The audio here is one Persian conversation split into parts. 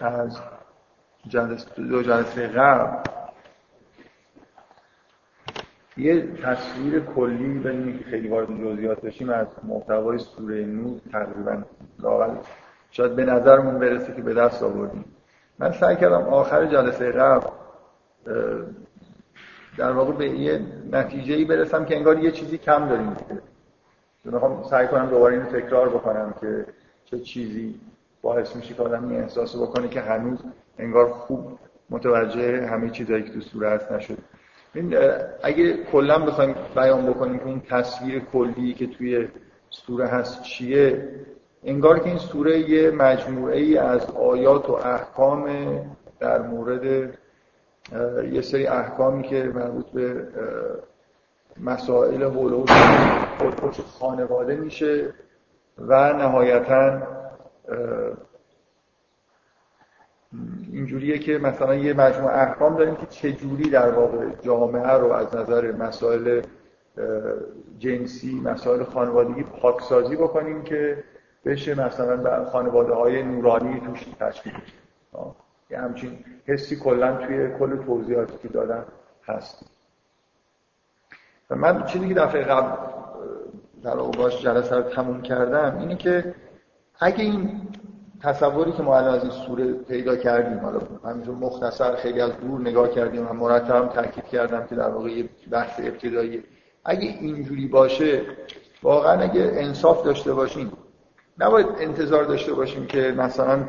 از دو جلسه قبل یه تصویر کلی بدونی که خیلی وارد جزئیات بشیم از محتوای سوره نور تقریبا. لاقل شاید به نظرمون برسه که به دست آوردیم. من سعی کردم آخر جلسه قبل در واقع به یه نتیجه ای برسم که انگار یه چیزی کم داریم. می‌خوام سعی کنم دوباره اینو تکرار بکنم که چه چیزی باعث میشه که آدم این احساس بکنه که هنوز انگار خوب متوجه همه چیزایی که تو هست نشد اگه کلا بخوایم بیان بکنیم که این تصویر کلی که توی سوره هست چیه انگار که این سوره یه مجموعه ای از آیات و احکام در مورد یه سری احکامی که مربوط به مسائل هولوش خانواده میشه و نهایتا اینجوریه که مثلا یه مجموعه احکام داریم که چجوری در واقع جامعه رو از نظر مسائل جنسی مسائل خانوادگی پاکسازی بکنیم که بشه مثلا خانواده های نورانی توش تشکیل یه همچین حسی کلا توی کل توضیحاتی که دادن هست. و من چیزی که دفعه قبل در باش جلسه رو تموم کردم اینه که اگه این تصوری که ما الان از این سوره پیدا کردیم حالا همینجور مختصر خیلی از دور نگاه کردیم و مرتب تاکید کردم که در واقع یه بحث ابتدایی. اگه اینجوری باشه واقعا اگه انصاف داشته باشیم نباید انتظار داشته باشیم که مثلا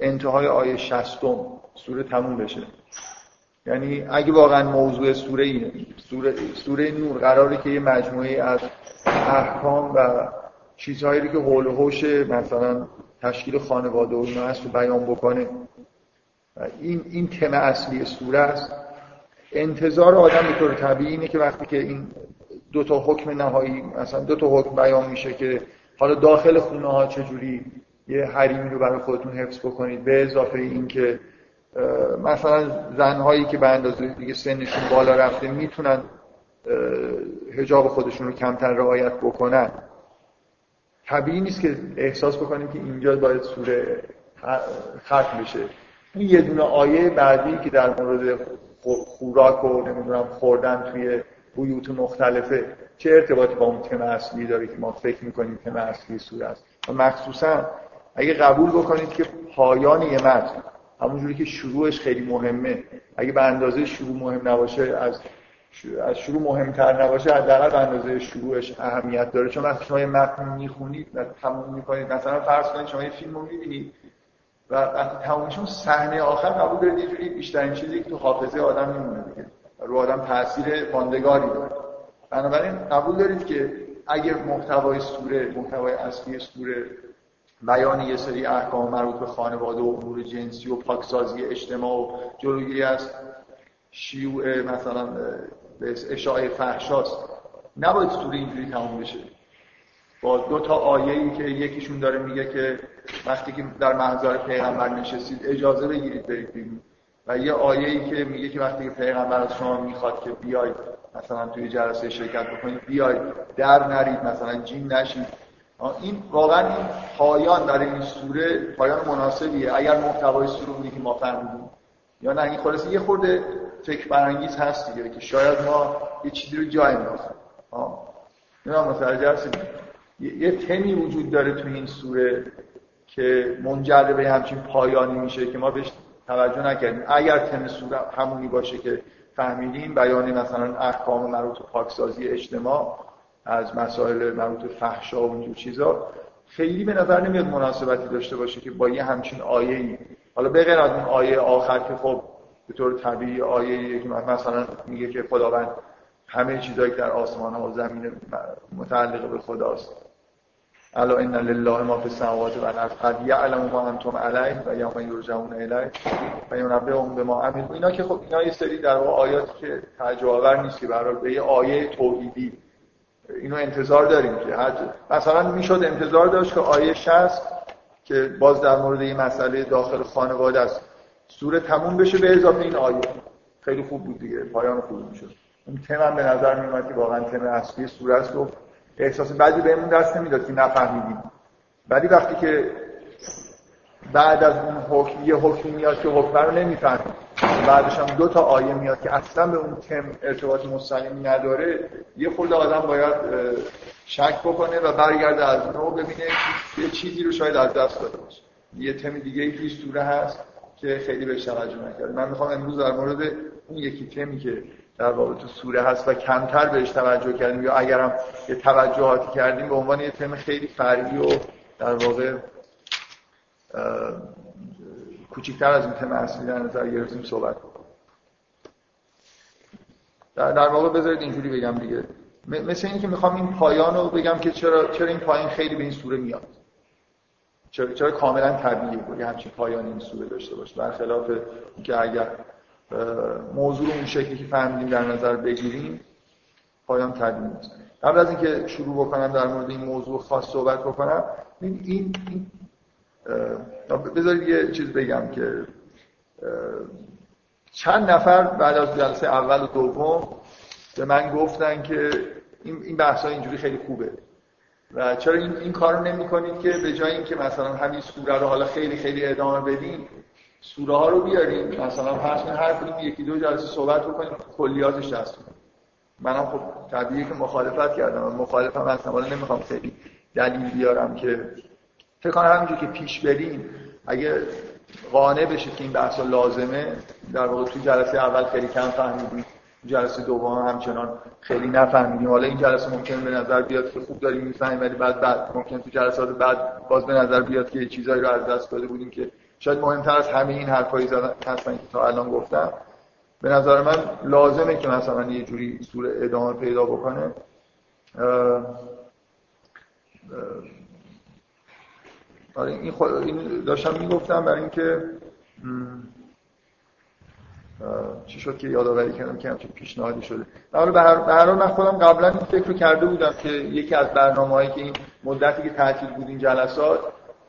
انتهای آیه شستم سوره تموم بشه. یعنی اگه واقعا موضوع سوره اینه سوره, سوره نور قراره که یه مجموعه از احکام و چیزهایی که حول و مثلا تشکیل خانواده و اینا هست رو بیان بکنه. این این تم اصلی سوره است. انتظار آدم به طور طبیعی اینه که وقتی که این دو تا حکم نهایی مثلا دو تا حکم بیان میشه که حالا داخل خونه ها چجوری یه حریمی رو برای خودتون حفظ بکنید. به اضافه اینکه مثلا زنهایی که به اندازه دیگه سنشون بالا رفته می‌تونن هجاب خودشون رو کمتر رعایت بکنن. طبیعی نیست که احساس بکنیم که اینجا باید سوره ختم بشه. این یه دونه آیه بعدی که در مورد خوراک و نمی‌دونم خوردن توی بیوت مختلفه چه ارتباطی با اون تم اصلی داره که ما فکر می‌کنیم تم اصلی سوره است. و مخصوصا اگه قبول بکنید که پایان یه متن همونجوری که شروعش خیلی مهمه. اگه به اندازه شروع مهم نباشه از از شروع مهمتر نباشه حداقل اندازه شروعش اهمیت داره. چون وقتی شما یه متن می‌خونید و تموم می‌کنید. مثلا فرض کنید شما یه فیلم رو می‌بینید و وقتی تمومشون صحنه آخر قبول دارید یه جوری بیشترین چیزی که تو حافظه آدم میمونه دیگه. رو آدم تاثیر ماندگاری داره. بنابراین قبول دارید که اگر محتوای سوره محتوای اصلی سوره بیان یه سری احکام مربوط به خانواده و امور جنسی و پاکسازی اجتماع و جلوگیری از شیوع مثلا به اشاعه فحشاست. نباید سوره اینجوری تموم بشه. با دو تا آیه ای که یکیشون داره میگه که وقتی که در محضر پیغمبر نشستید اجازه بگیرید برید بیرون. و یه آیه ای که میگه که وقتی که پیغمبر از شما می‌خواد که بیاید مثلا توی جلسه شرکت بکنید بیاید در نرید مثلا جین نشید. این واقعا این پایان برای این سوره پایان مناسبیه. اگر محتوای سوره بودی که ما فهمیدیم. یا نه این خلاص یه خورده فکر برانگیز هست دیگه که شاید ما یه چیزی رو جای انداختیم. نه متوجه هستیم یه تمی وجود داره تو این سوره که منجر به همچین پایانی میشه که ما بهش توجه نکردیم. اگر تم سوره همونی باشه که فهمیدیم بیان مثلا احکام مربوط به پاکسازی اجتماع از مسائل مربوط به فحشا و اینجور چیزا خیلی به نظر نمیاد مناسبتی داشته باشه که با یه همچین آیه ای حالا به غیر از اون آیه آخر که خب به طور طبیعی آیه که مثلا میگه که خداوند همه چیزایی که در آسمان ها و زمین متعلق به خداست. الا ان لله ما فی السماوات و الارض قد یعلم ما انتم علیه و یوم یرجعون الیه و ینبئهم بما عملوا. اینا که خب اینا یه سری در واقع آیاتی که تعجب نیست که برای به یه آیه توحیدی. اینو انتظار داریم که مثلا می‌شد انتظار داشت که آیه 60 که باز در مورد این مسئله داخل خانواده است. سوره تموم بشه به اضافه این آیه. خیلی خوب بود دیگه پایان خوب می‌شد. اون تم به نظر میومد که واقعا تم اصلی سوره است و احساس بعدی بهمون دست نمی‌داد که نفهمیدیم. ولی وقتی که بعد از اون حکم یه حکمی میاد که حکم رو نمی‌فهمیم. بعدش هم دو تا آیه میاد که اصلا به اون تم ارتباط مستقیمی نداره یه خود آدم باید شک بکنه و برگرده از نو ببینه یه چیزی رو شاید از دست داده باشه. یه تم دیگه ای توی سوره هست که خیلی بهش توجه نکرده. من می‌خوام امروز در مورد اون یکی تمی که در واقع تو سوره هست و کمتر بهش توجه کردیم یا اگرم یه توجهاتی کردیم به عنوان یه تم خیلی فرعی و در واقع کوچکتر از این تم اصلی در نظر گرفتیم صحبت در, در واقع بذارید اینجوری بگم دیگه. مثل اینکه می‌خوام این پایان رو بگم که چرا, چرا این پایان خیلی به این سوره میاد. چرا, چرا کاملا طبیعیه یه همچین پایان این سوره داشته باشه. برخلاف که اگر موضوع اون شکلی که فهمیدیم در نظر بگیریم پایان طبیعی نیست قبل از اینکه شروع بکنم در مورد این موضوع خاص صحبت بکنم این, این بذارید یه چیز بگم که چند نفر بعد از جلسه اول و دوم به من گفتن که این این بحث اینجوری خیلی خوبه. و چرا این, این کار رو نمی کنید که به جای اینکه مثلا همین سوره رو حالا خیلی خیلی ادامه بدیم سوره ها رو بیاریم مثلا فرض هر کدوم یکی دو جلسه صحبت بکنیم کلیاتش دست کنیم منم خب طبیعیه که مخالفت کردم مخالفم هستم حالا نمی‌خوام خیلی دلیل بیارم که فکر کنم همینجور که پیش بریم اگه قانع بشید که این بحث لازمه در واقع تو جلسه اول خیلی کم فهمیدیم جلسه دوم همچنان خیلی نفهمیدیم. حالا این جلسه ممکن به نظر بیاد که خوب داریم می‌فهمیم ولی بعد بعد ممکن تو جلسات بعد باز به نظر بیاد که چیزایی رو از دست داده بودیم که شاید مهمتر از همه این حرفایی زدن هستن که تا الان گفتم. به نظر من لازمه که مثلا یه جوری سوره ادامه پیدا بکنه. آره این, خود این داشتم می‌گفتم برای اینکه چی شد که یادآوری کردم که همچین پیشنهادی شده. حالا به هر من خودم قبلا این فکر رو کرده بودم که یکی از برنامه‌هایی که این مدتی که تعطیل بود این جلسات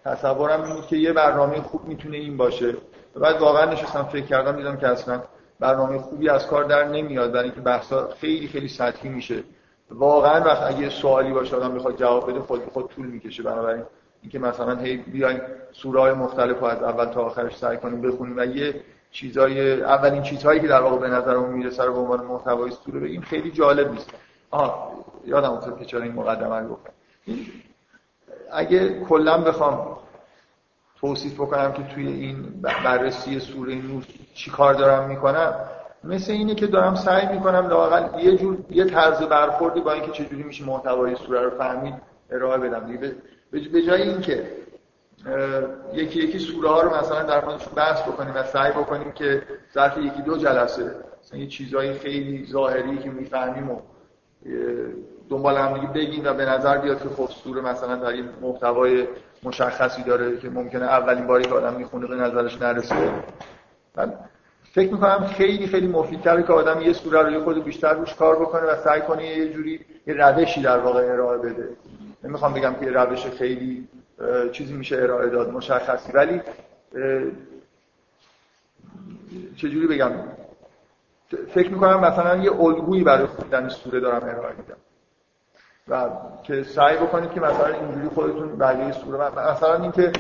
تصورم این بود که یه برنامه خوب می‌تونه این باشه. بعد واقعا نشستم فکر کردم دیدم که اصلا برنامه خوبی از کار در نمیاد برای اینکه بحثا خیلی خیلی سطحی میشه. واقعا وقت اگه سوالی باشه آدم می‌خواد جواب بده خود خود طول می‌کشه. بنابراین اینکه مثلا هی بیایم سوره مختلف رو از اول تا آخرش سعی کنیم بخونیم و یه چیزای اولین چیزهایی که در واقع به نظرمون می‌رسه رو به عنوان محتوای سوره بگیم خیلی جالب نیست. آها یادم افتاد که چرا این مقدمه رو گفتم. اگه کلا بخوام توصیف بکنم که توی این بررسی سوره نور چی کار دارم می‌کنم مثل اینه که دارم سعی می‌کنم لاقل یه جور یه طرز برخوردی با اینکه چجوری میشه محتوای سوره رو فهمید ارائه بدم. دیگه به جای اینکه یکی یکی سوره ها رو مثلا در موردش بحث بکنیم و سعی بکنیم که ظرف یکی دو جلسه مثلا یه چیزای خیلی ظاهری که می‌فهمیم و دنبال هم دیگه بگیم و به نظر بیاد که خب سوره مثلا در این محتوای مشخصی داره که ممکنه اولین باری که آدم می‌خونه به نظرش نرسه. من فکر می‌کنم خیلی خیلی مفیدتره که آدم یه سوره رو یه خود بیشتر روش کار بکنه و سعی کنه یه جوری یه روشی در واقع ارائه بده. نمی‌خوام بگم که روش خیلی چیزی میشه ارائه داد مشخصی. ولی چجوری بگم؟ فکر می‌کنم مثلا یه الگویی برای خوندن سوره دارم ارائه میدم. و که سعی بکنید که مثلا اینجوری خودتون بقیه سوره مثلا اینکه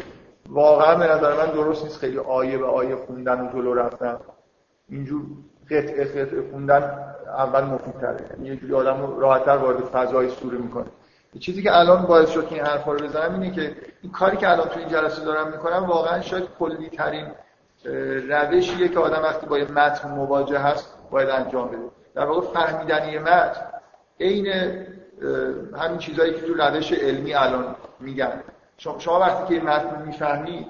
واقعا به نظر من درست نیست خیلی آیه به آیه خوندن و جلو رفتن. اینجور قطعه قطعه خوندن اول مفیدتره. یعنی یه جوری آدم رو راحتتر وارد فضای سوره می‌کنه. چیزی که الان باعث شد که این حرفا رو بزنم اینه که این کاری که الان تو این جلسه دارم می‌کنم واقعا شاید کلی ترین روشیه که آدم وقتی با یه متن مواجه هست باید انجام بده. در واقع فهمیدن یه متن عین همین چیزهایی که تو روش علمی الان میگن. شما وقتی که یه متن می‌فهمید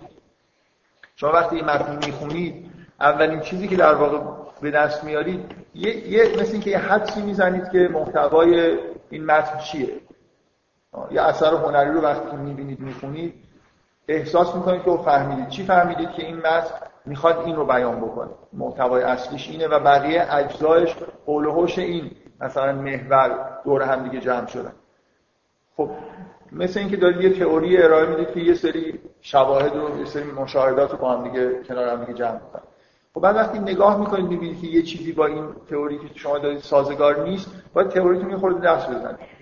شما وقتی یه متن می‌خونید اولین چیزی که در واقع به دست میارید یه, یه مثل اینکه یه حدسی می‌زنید که محتوای این متن چیه. یه اثر هنری رو وقتی می‌بینید می‌خونید احساس می‌کنید که فهمیدید چی فهمیدید که این متن می‌خواد این رو بیان بکنه؟ محتوای اصلیش اینه و بقیه اجزایش حول هوش این مثلا محور دور هم دیگه جمع شدن. خب مثل اینکه دارید یه تئوری ارائه می‌دید که یه سری شواهد رو یه سری مشاهدات رو با هم دیگه کنار هم دیگه جمع می‌کنن. خب بعد وقتی نگاه می‌کنید می‌بینید که یه چیزی با این تئوری که شما دارید سازگار نیست باید تئوریتون یه خورده دست بزنید.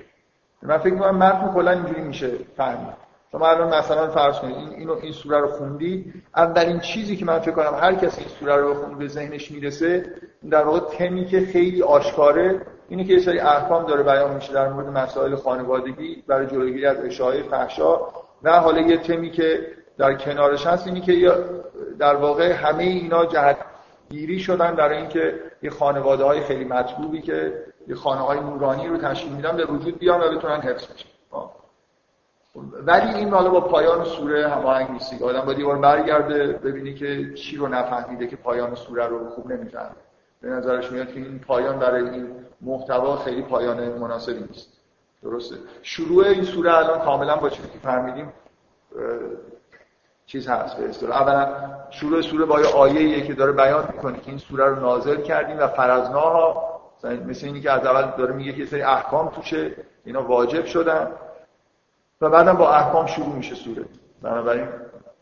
من فکر می‌کنم متن کلا اینجوری میشه فهمید. شما الان مثلا فرض کنید این اینو این سوره رو خوندید اولین چیزی که من فکر کنم هر کسی این سوره رو بخونه به ذهنش می‌رسه در واقع تمی که خیلی آشکاره اینه که یه سری احکام داره بیان میشه در مورد مسائل خانوادگی برای جلوگیری از اشاعه فحشا. و حالا یه تمی که در کنارش هست اینی که در واقع همه اینا جهت گیری شدن در اینکه یه خانواده های خیلی مطلوبی که یه خانه های نورانی رو تشکیل میدن به وجود بیان و بتونن حفظ بشن. ولی این حالا با پایان سوره هماهنگ نیست آدم باید یه بار برگرده ببینی که چی رو نفهمیده که پایان سوره رو خوب نمی‌فهمه. به نظرش میاد که این پایان برای این محتوا خیلی پایان مناسبی نیست. درسته. شروع این سوره الان کاملا با چیزی که فهمیدیم چیز هست به اصطلاح. اولا شروع سوره با یه آیه که داره بیان می‌کنه که این سوره رو نازل کردیم و فرزناها مثل اینی که از اول داره میگه که سری احکام توشه اینا واجب شدن. و بعدم با احکام شروع میشه سوره. بنابراین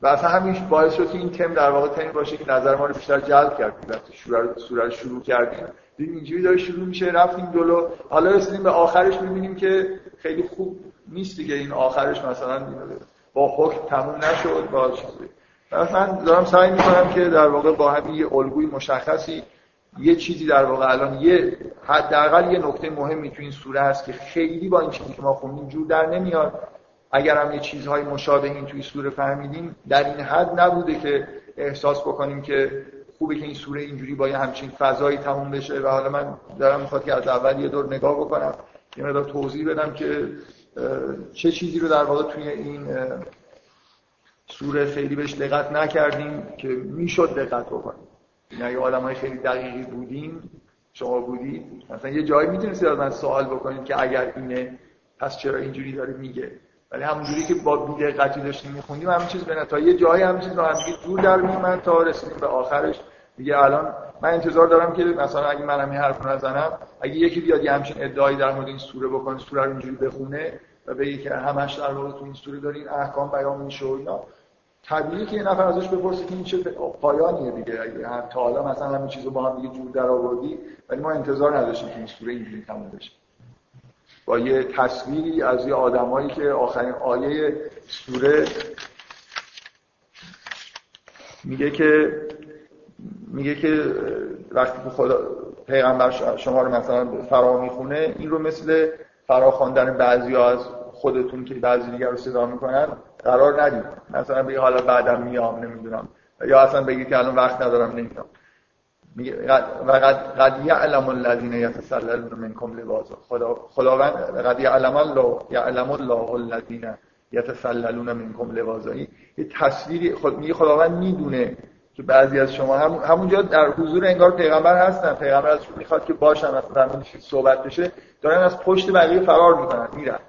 و اصلا همین باعث شد که این تم در واقع تمی باشه که نظر ما رو بیشتر جلب کرد. وقتی سوره رو شروع کردیم. دیدیم اینجوری داره شروع میشه رفتیم جلو. حالا رسیدیم به آخرش می‌بینیم که خیلی خوب نیست دیگه این آخرش مثلا با حکم تموم نشد با چیزی. من دارم سعی می‌کنم که در واقع با همین یه الگوی مشخصی یه چیزی در واقع الان یه حداقل یه نکته مهمی تو این سوره هست که خیلی با این چیزی که ما خوندیم جور در نمیاد. اگر هم یه چیزهای مشابه این توی سوره فهمیدیم در این حد نبوده که احساس بکنیم که خوبه که این سوره اینجوری با یه همچین فضایی تموم بشه. و حالا من دارم می‌خواد که از اول یه دور نگاه بکنم یه مقدار توضیح بدم که چه چیزی رو در واقع توی این سوره خیلی بهش دقت نکردیم که می‌شد دقت بکنیم. این اگه آدم های خیلی دقیقی بودیم شما بودید مثلا یه جایی می‌تونستید از من سوال بکنید که اگر اینه پس چرا اینجوری داره میگه؟ ولی همونجوری که با بی‌دقتی داشتیم میخوندیم همین چیز به تا یه جایی همین چیز هم دور در میومد تا رسیدیم به آخرش. دیگه الان من انتظار دارم که مثلا اگه من همین حرف نزنم اگه یکی بیاد یه همچین ادعایی در مورد این سوره بکنه سوره رو اینجوری بخونه و بگه که همش در واقع تو این سوره دارین احکام بیان میشه و اینا طبیعیه که یه نفر ازش بپرسه که این چه پایانیه دیگه. اگه هم تا حالا مثلا همین چیزو با هم دیگه جور در آوردی ولی ما انتظار نداشتیم که این سوره اینجوری تموم بشه. با یه تصویری از یه آدمایی که آخرین آیه سوره میگه که میگه که وقتی که خدا پیغمبر شما رو مثلا فرا می‌خونه این رو مثل فرا خواندن بعضی از خودتون که بعضی دیگر رو صدا می‌کنن قرار ندید. مثلا بگی حالا بعدم میام نمی‌دونم. یا اصلا بگی که الان وقت ندارم نمی‌دونم. و قد یعلم الذین یتسللون منکم لباسا خدا خداوند قد یعلم الله یعلم الله الذین یتسللون منکم لباسا یه تصویری خود میگه خداوند می‌دونه که بعضی از شما هم همونجا در حضور انگار پیغمبر هستن. پیغمبر ازشون می‌خواد که باشن در صحبت بشه. دارن از پشت بقیه فرار می‌کنن میرن.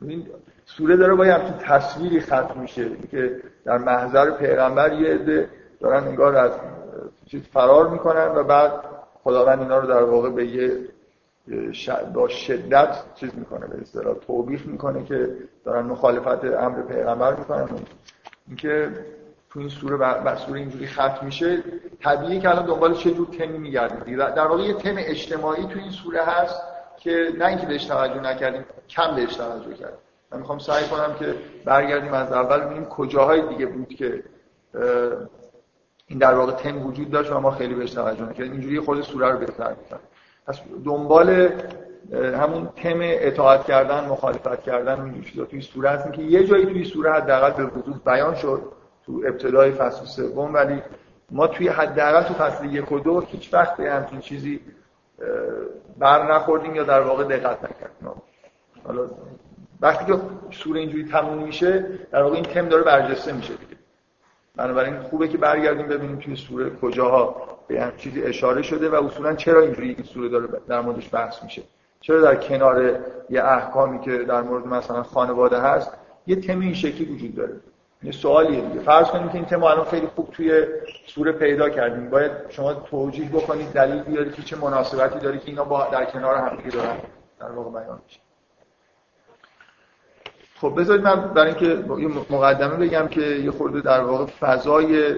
این سوره داره با همچین تصویری ختم میشه که در محضر پیغمبر یه عده دارن انگار از چیز فرار می‌کنن و بعد خداوند اینا رو در واقع به یه با شدت چیز می‌کنه به اصطلاح توبیخ می‌کنه که دارن مخالفت امر پیغمبر می‌کنن. اینکه تو این سوره و سوره اینجوری ختم میشه طبیعیه که الان دنبال چه جور تمی میگردیم در واقع یه تم اجتماعی تو این سوره هست که نه اینکه بهش توجه نکردیم کم بهش توجه کردیم. من می‌خوام سعی کنم که برگردیم از اول ببینیم کجاهای دیگه بود که این در واقع تم وجود داشت و ما خیلی بهش توجه نکردیم. اینجوری خود سوره رو بهتر می‌کنیم پس دنبال همون تم اطاعت کردن مخالفت کردن و این چیزا توی سوره هست که یه جایی توی سوره حداقل به وضوح بیان شد تو ابتدای فصل سوم. ولی ما توی حداقل تو فصل یک و دو هیچ وقت به همچین چیزی بر نخوردیم یا در واقع دقت نکردیم. حالا وقتی که سوره اینجوری تموم میشه در واقع این تم داره برجسته میشه دیگه. بنابراین خوبه که برگردیم ببینیم توی سوره کجاها به هم چیزی اشاره شده و اصولا چرا اینجوری این سوره داره در موردش بحث میشه. چرا در کنار یه احکامی که در مورد مثلا خانواده هست یه تم این شکلی وجود داره؟ یه سوالیه دیگه. فرض کنیم که این تم الان خیلی خوب توی سوره پیدا کردیم. باید شما توجیه بکنید دلیل بیارید که چه مناسبتی داره که اینا با در کنار هم دارن در واقع بیان میشه. خب بذارید من برای اینکه یه مقدمه بگم که یه خورده در واقع فضای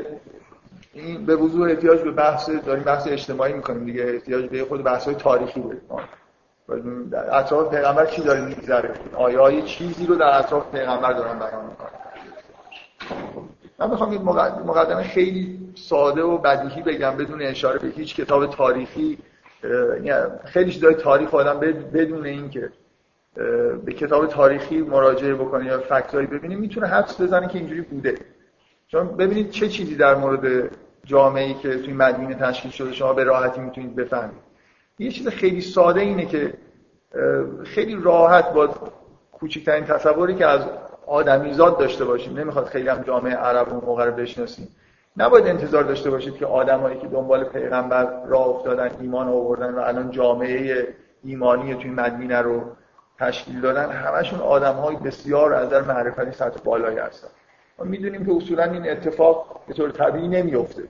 این به وضوح احتیاج به بحث داریم بحث اجتماعی می‌کنیم دیگه. احتیاج به خود بحث های تاریخی در اطراف پیغمبر چی داره میگذره؟ آیه های چیزی رو در اطراف پیغمبر دارن بیان می‌کنن. من می‌خوام این مقدمه خیلی ساده و بدیهی بگم بدون اشاره به هیچ کتاب تاریخی. خیلی چیزای تاریخ آدم بدون اینکه به کتاب تاریخی مراجعه بکنه یا فکتایی ببینیم می‌تونه حدس بزنه که اینجوری بوده. چون ببینید چه چیزی در مورد جامعه ای که توی مدینه تشکیل شده شما به راحتی می‌تونید بفهمید. یه چیز خیلی ساده اینه که خیلی راحت با کوچکترین تصوری که از آدمیزاد داشته باشیم نمی‌خواد خیلی هم جامعه عرب اون موقع رو بشناسیم. نباید انتظار داشته باشید که آدمایی که دنبال پیغمبر راه افتادن ایمان آوردن و الان جامعه ایمانی توی مدینه رو تشکیل دادن همشون آدم بسیار از نظر معرفتی سطح بالایی هستن. ما می‌دونیم که اصولا این اتفاق به طور طبیعی نمیفته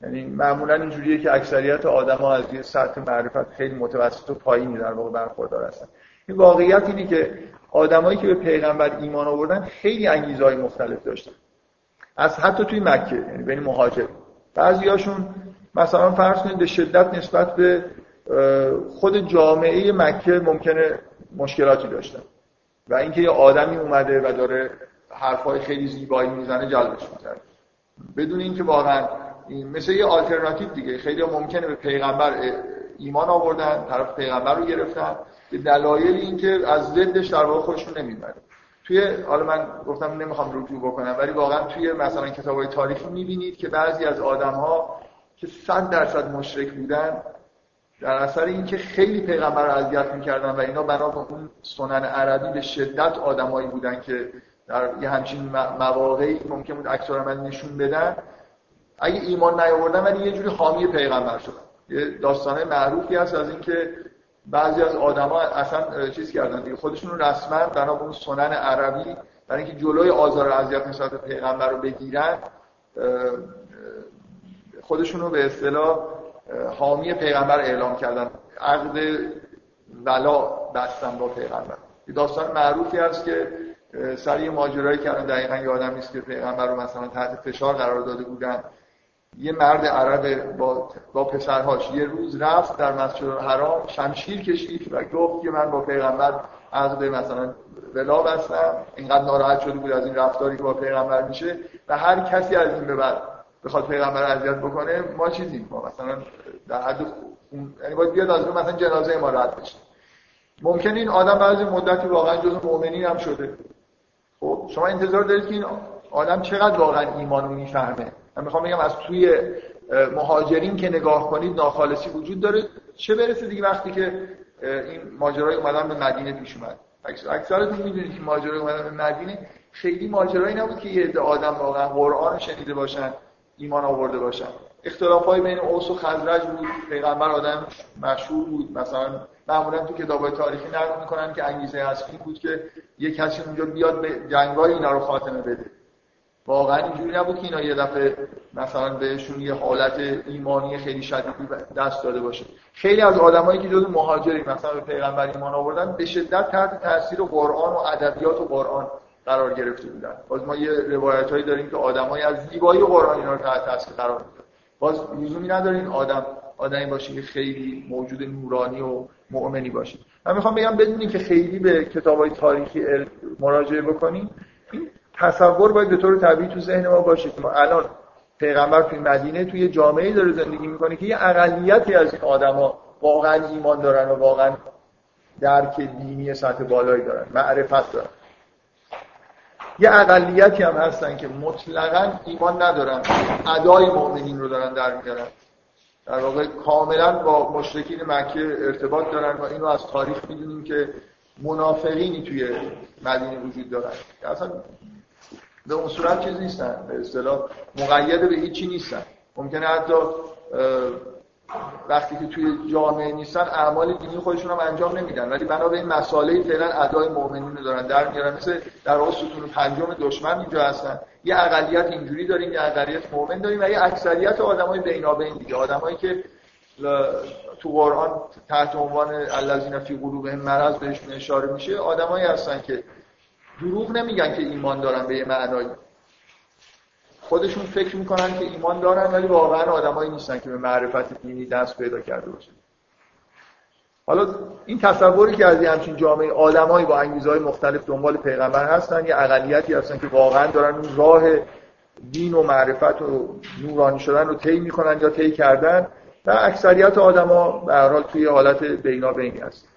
یعنی معمولا اینجوریه که اکثریت آدما از یه سطح معرفت خیلی متوسط و پایینی در واقع برخوردار هستن. این واقعیت اینه که آدمایی که به پیغمبر ایمان آوردن خیلی انگیزهای مختلف داشتن. از حتی توی مکه یعنی بین مهاجر. بعضیاشون مثلا فرض کنید به شدت نسبت به خود جامعه مکه ممکنه مشکلاتی داشتن و اینکه یه آدمی اومده و داره حرفای خیلی زیبایی می‌زنه جلبش می‌کرد. بدون اینکه واقعا این مثل یه آلترناتیو دیگه. خیلی ممکنه به پیغمبر ایمان آوردن طرف پیغمبر رو گرفتن. به دلایل اینکه از ضدش در واقع خودشون نمی‌بره. توی حالا من گفتم نمی‌خوام رجوع بکنم ولی واقعا توی مثلا کتابای تاریخی می‌بینید که بعضی از آدم ها که صد درصد مشرک بودن در اثر اینکه خیلی پیغمبر رو اذیت می‌کردن و اینا بنا به اون سنن عربی به شدت آدمایی بودن که در یه همچین مواقعی ممکن بود عکس نشون بدن اگه ایمان نیاوردن ولی یه جوری حامی پیغمبر شدن. یه داستانه معروفی هست از اینکه بعضی از آدما اصلا چیز کردن دیگه خودشون رو رسما بنا به اون سنن عربی برای اینکه جلوی آزار و اذیت نسبت پیغمبر رو بگیرن خودشون رو به اصطلاح حامی پیغمبر اعلام کردن. عقد ولا بستن با پیغمبر. داستان معروفی هست که سر یه ماجرایی کردن دقیقا یادم نیست که پیغمبر رو مثلا تحت فشار قرار داده بودن. یه مرد عرب با, با پسرهاش یه روز رفت در مسجد حرام شمشیر کشید و گفت که من با پیغمبر عقد مثلا ولا بستم. اینقدر ناراحت شده بود از این رفتاری که با پیغمبر میشه و هر کسی از این به بعد بخواد پیغمبر اذیت بکنه ما چیزیم ما مثلا در حد یعنی باید بیاد از مثلا جنازه ما رد بشه. ممکن این آدم بعضی مدتی واقعا جز مؤمنین هم شده. خب شما انتظار دارید که این آدم چقدر واقعا ایمان رو می‌فهمه؟ من می‌خوام بگم از توی مهاجرین که نگاه کنید ناخالصی وجود داره. چه برسه دیگه وقتی که این ماجرای اومدن به مدینه پیش اومد؟ اکثرتون می‌دونید که ماجرای اومدن به مدینه خیلی ماجرایی نبود که یه عده آدم واقعا قرآن شنیده باشن. ایمان آورده باشن اختلاف های بین اوس و خزرج بود. پیغمبر آدم مشهور بود. مثلا معمولا تو کتابای تاریخی نقل می‌کنن که انگیزه اصلی بود که یه کسی اونجا بیاد به جنگای اینا رو خاتمه بده. واقعا اینجوری نبود که اینا یه دفعه مثلا بهشون یه حالت ایمانی خیلی شدیدی دست داده باشه. خیلی از آدمایی که جزو مهاجری مثلا به پیغمبر ایمان آوردن به شدت تحت تاثیر قرآن و ادبیات و قرآن. قرار گرفته بودن. باز ما یه روایت هایی داریم که آدمایی از زیبایی قرآن اینا رو تحت تاثیر قرار میدن. باز لزومی نداره آدم آدمی باشه که خیلی موجود نورانی و مؤمنی باشه. من می‌خوام بگم بدونید که خیلی به کتاب های تاریخی مراجعه بکنیم این تصور باید به طور طبیعی تو ذهن ما باشه ما الان پیغمبر توی مدینه توی جامعه داره زندگی می‌کنه که یه اقلیتی از این آدما واقعا ایمان دارن و واقعا درک دینی سطح بالایی دارن معرفت دارن. یه اقلیتی هم هستن که مطلقا ایمان ندارن. ادای مؤمنین رو دارن در میارن. در واقع کاملا با مشرکین مکه ارتباط دارن و اینو از تاریخ می‌دونیم که منافقینی توی مدینه وجود دارن. اصلا به اون صورت چیز نیستن. به اصطلاح مقید به هیچی نیستن. ممکنه حتی وقتی که توی جامعه نیستن اعمال دینی خودشون هم انجام نمیدن. ولی بنا به این مسائل فعلا ادای مؤمنین رو دارن در میارن. مثل در واقع ستون پنجم دشمن اینجا هستن. یه اقلیت اینجوری داریم یه اقلیت مؤمن داریم و یه اکثریت آدمای بینابین دیگه. آدمایی که تو قرآن تحت عنوان الذین فی قلوبهم مرض بهشون اشاره میشه آدمایی هستن که دروغ نمیگن که ایمان دارن به یه معنایی. خودشون فکر می‌کنن که ایمان دارن ولی واقعا آدمایی نیستن که به معرفت دینی دست پیدا کرده باشن. حالا این تصوری که از همچین جامعه آدمایی با انگیزهای مختلف دنبال پیغمبر هستن یه اقلیتی هستن که واقعا دارن اون راه دین و معرفت و نورانی شدن رو طی می‌کنن یا طی کردن. و اکثریت آدما به هر حال توی حالت بینابینی هست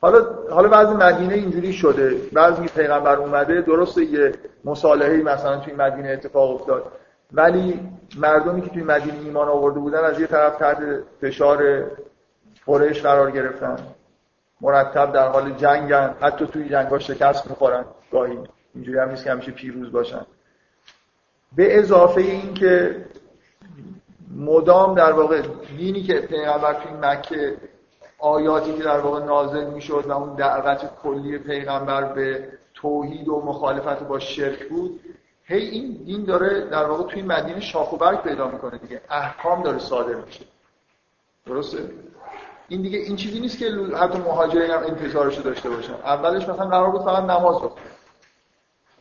حالا حالا بعضی مدینه اینجوری شده. بعضی پیغمبر اومده درسته یه مصالحه مثلا توی مدینه اتفاق افتاد. ولی مردمی که توی مدینه ایمان آورده بودن از یه طرف تحت فشار قریش قرار گرفتن. مرتب در حال جنگن. حتی توی جنگا شکست می‌خورن. گاهی اینجوری هم نیست که همیشه پیروز باشن. به اضافه این که مدام در واقع دینی که پیغمبر توی مکه آیاتی که در واقع نازل می‌شد و اون دعوت کلی پیغمبر به توحید و مخالفت با شرک بود هی این دین داره در واقع توی مدینه شاخ و برگ پیدا می‌کنه دیگه. احکام داره صادر میشه. درسته؟ این دیگه این چیزی نیست که حتی مهاجرین هم انتظارشو داشته باشن. اولش مثلا قرار بود فقط نماز بخونن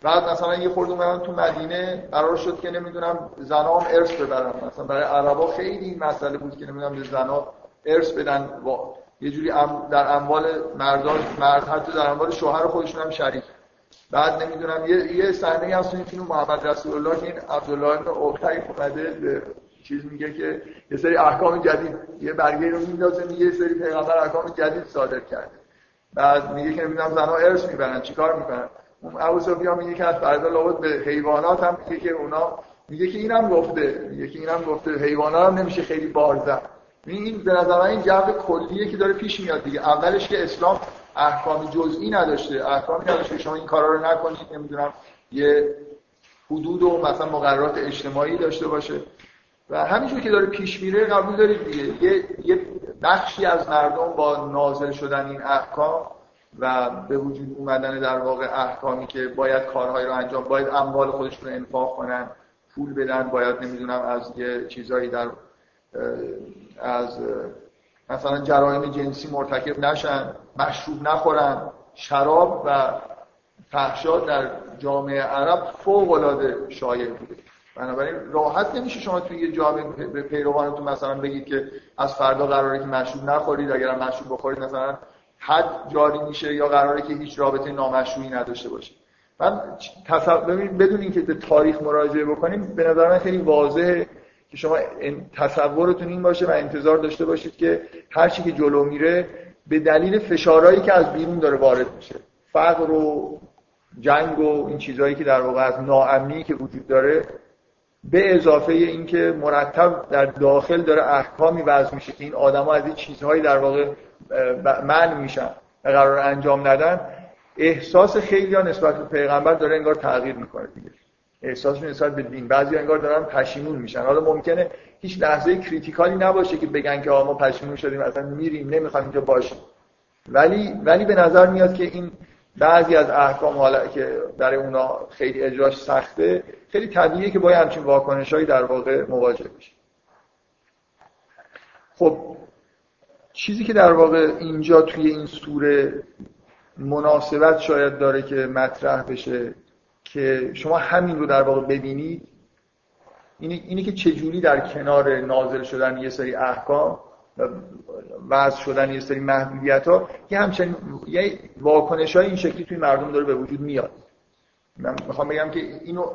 بعد مثلا یه خورده اومدن تو مدینه قرار شد که نمی‌دونم زنا هم ارث ببرن. مثلا برای عربا خیلی این مسئله بود که نمی‌دونم به زنا ارث بدن. و یه جوری در اموال مردان مرد حتی در اموال شوهر خودشون هم شریک. بعد نمی‌دونم یه یه صحنه هست تو محمد رسول الله که این عبدالله بن اوفی اومده به چیز میگه که یه سری احکام جدید یه برگه رو میندازه میگه یه سری پیغمبر احکام جدید صادر کرده. بعد میگه که نمی‌دونم زنا ارث می‌برن چیکار می‌کنن؟ اون ابو سفیان میگه که از فردا لابد به حیوانات هم میگه که اونا میگه که اینم گفته میگه که اینم گفته حیوانات هم نمیشه خیلی بار این به نظر این جو کلیه که داره پیش میاد دیگه. اولش که اسلام احکام جزئی نداشته. احکامی نداشته شما این کارا رو نکنید. نمی‌دونم یه حدود و مثلا مقررات اجتماعی داشته باشه. و همینجور که داره پیش میره قبول دارید دیگه. یه, یه بخشی از مردم با نازل شدن این احکام و به وجود اومدن در واقع احکامی که باید کارهایی رو انجام باید اموال خودشون رو انفاق کنن پول بدن باید نمی‌دونم از یه چیزایی در از مثلا جرایم جنسی مرتکب نشن مشروب نخورن شراب و فحشا در جامعه عرب فوق العاده شایع بوده. بنابراین راحت نمیشه شما توی یه جامعه به پیروانتون مثلا بگید که از فردا قراره که مشروب نخورید اگر مشروب بخورید مثلا حد جاری میشه یا قراره که هیچ رابطه نامشروعی نداشته باشید من بدون اینکه به تاریخ مراجعه بکنیم به نظر من خیلی واضحه که شما تصورتون این باشه و انتظار داشته باشید که هر چی که جلو میره به دلیل فشارهایی که از بیرون داره وارد میشه. فقر و جنگ و این چیزهایی که در واقع از ناامنی که وجود داره به اضافه اینکه مرتب در داخل داره احکامی وضع میشه که این آدما از این چیزهایی در واقع من میشن و قرار انجام ندن احساس خیلی ها نسبت به پیغمبر داره انگار تغییر می‌کنه دیگه. احساس نسبت به دین بعضی انگار دارن پشیمون میشن. حالا ممکنه هیچ لحظه کریتیکالی نباشه که بگن که ما پشیمون شدیم اصلا میریم نمی‌خوایم اینجا باشیم. ولی ولی به نظر میاد که این بعضی از احکام حالا که در اونا خیلی اجراش سخته خیلی طبیعیه که با همچین واکنشهایی در واقع مواجه بشه. خب چیزی که در واقع اینجا توی این سوره مناسبت شاید داره که مطرح بشه که شما همین رو در واقع ببینید اینه, که چجوری در کنار نازل شدن یه سری احکام و وضع شدن یه سری محدودیت ها که همچنین یه واکنش های این شکلی توی مردم داره به وجود میاد. من می‌خوام بگم که اینو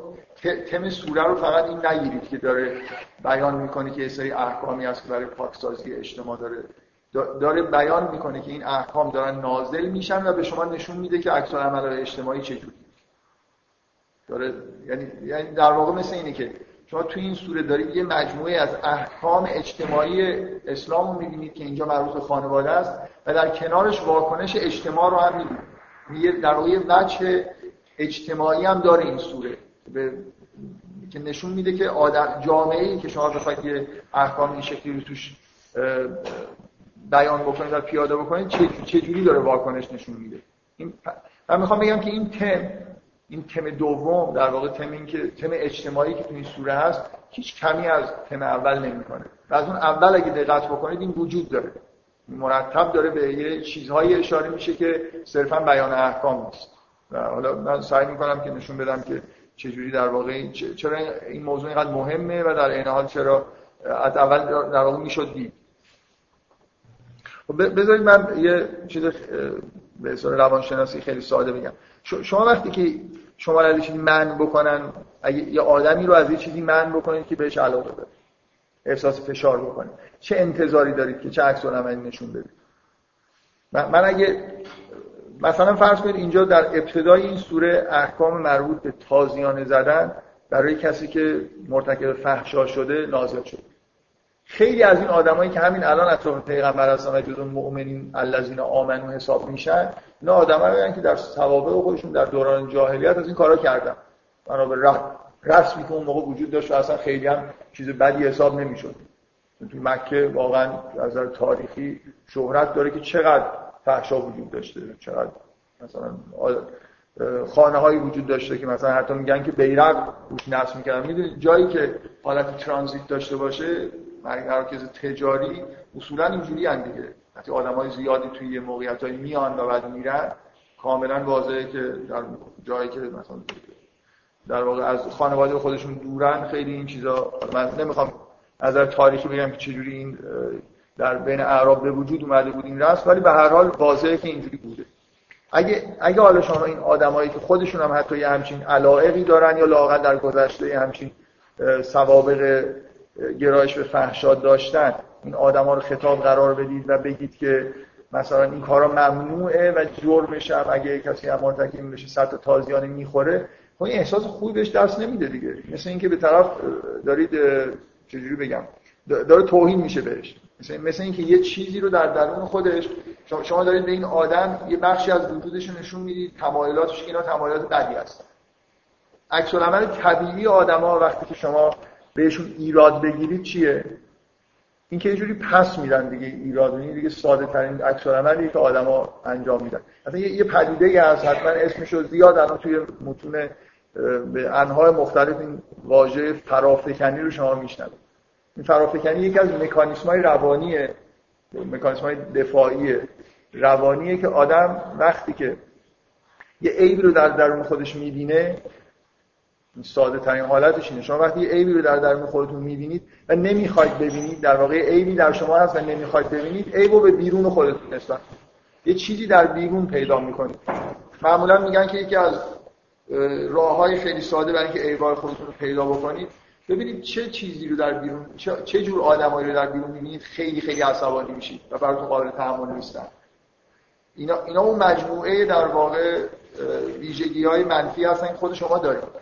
تم سوره رو فقط این نگیرید که داره بیان می‌کنه که یه سری احکامی هست که برای پاکسازی اجتماع داره. داره بیان می‌کنه که این احکام دارن نازل میشن و به شما نشون میده که عکس العمل اجتماعی چجوری داره یعنی یعنی در واقع مثل اینه که شما توی این سوره دارید یه مجموعه از احکام اجتماعی اسلام رو می‌بینید که اینجا مربوط به خانواده است و در کنارش واکنش اجتماع رو هم می‌بینید. در واقع وجه اجتماعی هم داره این سوره به که نشون میده که آدم جامعه ای که شما بخواید یه احکام این شکلی رو توش بیان بکنید و پیاده بکنید چه جوری داره واکنش نشون میده؟ این من می‌خوام بگم که این تم این تم دوم در واقع تم این که تم اجتماعی که تو این سوره هست هیچ کمی از تم اول نمی‌کنه. و از اون اول اگه دقت بکنید این وجود داره. مرتب داره به یه چیزهایی اشاره میشه که صرفا بیان احکام نیست. و حالا من سعی می‌کنم که نشون بدم که چجوری در واقع چرا این موضوع اینقدر مهمه و در این حال چرا از اول در واقع می‌شد دید. خب بذارید من یه چیز به روانشناسی خیلی ساده بگم. شما وقتی که شما رو من بکنن اگه یه آدمی رو از یه چیزی من بکنید که بهش علاقه داره احساس فشار بکنید. چه انتظاری دارید که چه عکس العملی نشون بدید؟ من اگه مثلا فرض کنید اینجا در ابتدای این سوره احکام مربوط به تازیانه زدن برای کسی که مرتکب فحشا شده نازل شد خیلی از این آدمایی که همین الان اطراف پیغمبر هستن و جزو مؤمنین الذین آمنو حساب میشن اینا آدمایی که در سوابق خودشون در دوران جاهلیت از این کارا کردن. بنابر رسمی که اون موقع وجود داشت و اصلا خیلی هم چیز بدی حساب نمی‌شد. توی مکه واقعا از نظر تاریخی شهرت داره که چقدر فحشا وجود داشته چقدر مثلا خانه هایی وجود داشته که مثلا حتی میگن که بیرق روش نصب می‌کردن. می‌دونید جایی که حالت ترانزیت داشته باشه مراکز تجاری اصولا اینجوری هم دیگه. وقتی آدم های زیادی توی یه موقعیت هایی میان و بعد میرن کاملا واضحه که در جایی که مثلا در واقع از خانواده خودشون دورن خیلی این چیزا. من نمی‌خوام از تاریخی بگم که چجوری این در بین اعراب به وجود اومده بود این رسم ولی به هر حال واضحه که اینجوری بوده. اگه اگه حالا شما این آدمایی که خودشون هم حتی یه همچین علائقی دارن یا لاقل در گذشته همچین سوابق گرایش به فحشاد داشتن. این آدما رو خطاب قرار بدید و بگید که مثلا این کارا ممنوعه و جرمش هم اگه کسی هم مرتکب بشه صد تازیانه می‌خوره. خب این احساس خوبی بهش دست نمیده دیگه. مثل اینکه به طرف دارید چجوری بگم؟ داره توهین میشه بهش. مثل, مثل اینکه یه چیزی رو در درون خودش شما دارید به این آدم یه بخشی از وجودش رو نشون می‌دید تمایلاتش که اینا تمایلات بدی هستن عکس العمل طبیعی آدما وقتی که شما بهشون ایراد بگیرید چیه؟ این که یه جوری پس میدن دیگه ایراد این دیگه ساده ترین عکس العملی که آدما انجام میدن. مثلا یه پدیده ای هست حتما اسمش رو زیاد الان توی متون به انواع مختلف این واژه فرافکنی رو شما میشنوید. این فرافکنی یکی از مکانیسم های روانیه مکانیسم های دفاعی روانیه که آدم وقتی که یه عیبی رو در درون خودش می‌بینه ساده ترین حالتش اینه. شما وقتی عیبی رو در درون خودتون می‌بینید و نمی‌خواید ببینید در واقع عیبی در شما هست و نمی‌خواید ببینید عیب رو به بیرون خودتون نسبت یه چیزی در بیرون پیدا می‌کنید. معمولا میگن که یکی از راه های خیلی ساده برای اینکه عیبای خودتون رو پیدا بکنید ببینید چه چیزی رو در بیرون چه جور آدمایی رو در بیرون می‌بینید خیلی خیلی عصبانی میشید و براتون قابل تحمل نیستن. اینا اینا اون مجموعه در واقع ویژگی های منفی هستن که خود شما دارید.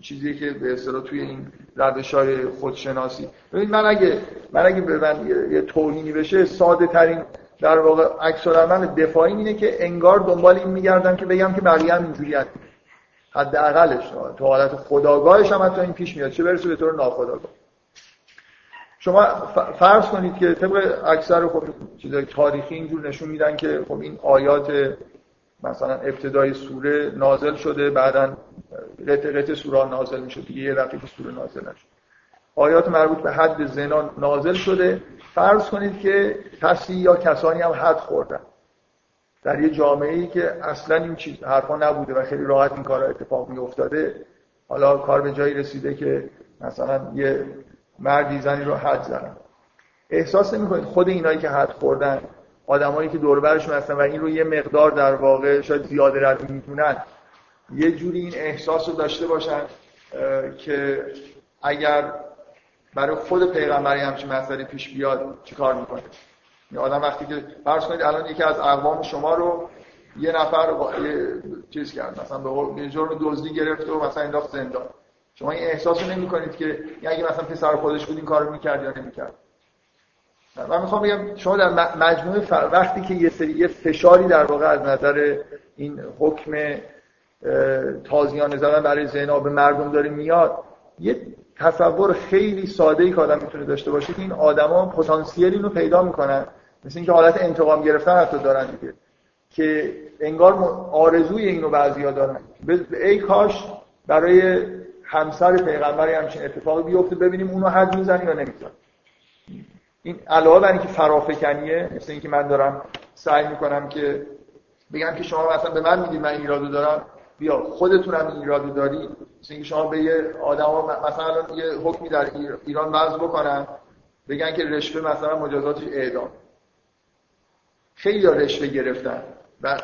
چیزی که به اصطلاح توی این روش های خودشناسی. ببینید من اگه من اگه به من یه توهینی بشه ساده ترین در واقع عکس دفاعی اینه که انگار دنبال این میگردم که بگم که بقیه هم اینجوری هست حداقلش تو حالت خداگاهش هم حتی این پیش میاد. چه برسه به طور ناخداگاه. شما فرض کنید که طبق اکثر خب چیزای تاریخی اینجور نشون میدن که خب این آیات مثلا ابتدای سوره نازل شده بعدا قطع قطع سوره نازل میشه دیگه یه رقیق سوره نازل نشد آیات مربوط به حد زنا نازل شده. فرض کنید که کسی یا کسانی هم حد خوردن. در یه جامعه ای که اصلا این چیز حرفا نبوده و خیلی راحت این کار اتفاق می افتاده حالا کار به جایی رسیده که مثلا یه مردی زنی رو حد زدن احساس نمی کنید خود اینایی که حد خوردن آدمایی که دور برشون هستن و این رو یه مقدار در واقع شاید زیاده روی می‌تونن یه جوری این احساس رو داشته باشن که اگر برای خود پیغمبری همچین مسئله پیش بیاد چیکار می‌کنه؟ آدم وقتی که فرض کنید الان یکی از اقوام شما رو یه نفر یه چیز کرد مثلا به جرم دزدی گرفت و مثلا انداخت زندان. شما این احساس رو نمی کنید که اگه مثلا پسر خودش بود این کارو می‌کرد یا نمی‌کرد. من می‌خوام بگم شما در مجموعه وقتی که یه سری یه فشاری در واقع از نظر این حکم تازیانه زدن برای زنا به مردم داره میاد یه تصور خیلی ساده ای که آدم می‌تونه داشته باشه که این آدما پتانسیلی رو پیدا می‌کنن. مثل اینکه حالت انتقام گرفتن حتی دارن دیگه که انگار آرزوی اینو بعضیا دارن. ای کاش برای همسر پیغمبری همچین اتفاقی بیفته ببینیم اونو حد می‌زنی یا نمی‌زنی این علاوه بر اینکه فرافکنیه مثل اینکه من دارم سعی می‌کنم که بگم که شما مثلا به من میگید من ایرادو دارم بیا خودتون هم ایرادو داری. مثل اینکه شما به یه آدم مثلا یه حکمی در ایران وضع بکنن بگن که رشوه مثلا مجازاتش اعدام. خیلی رشوه گرفتن. و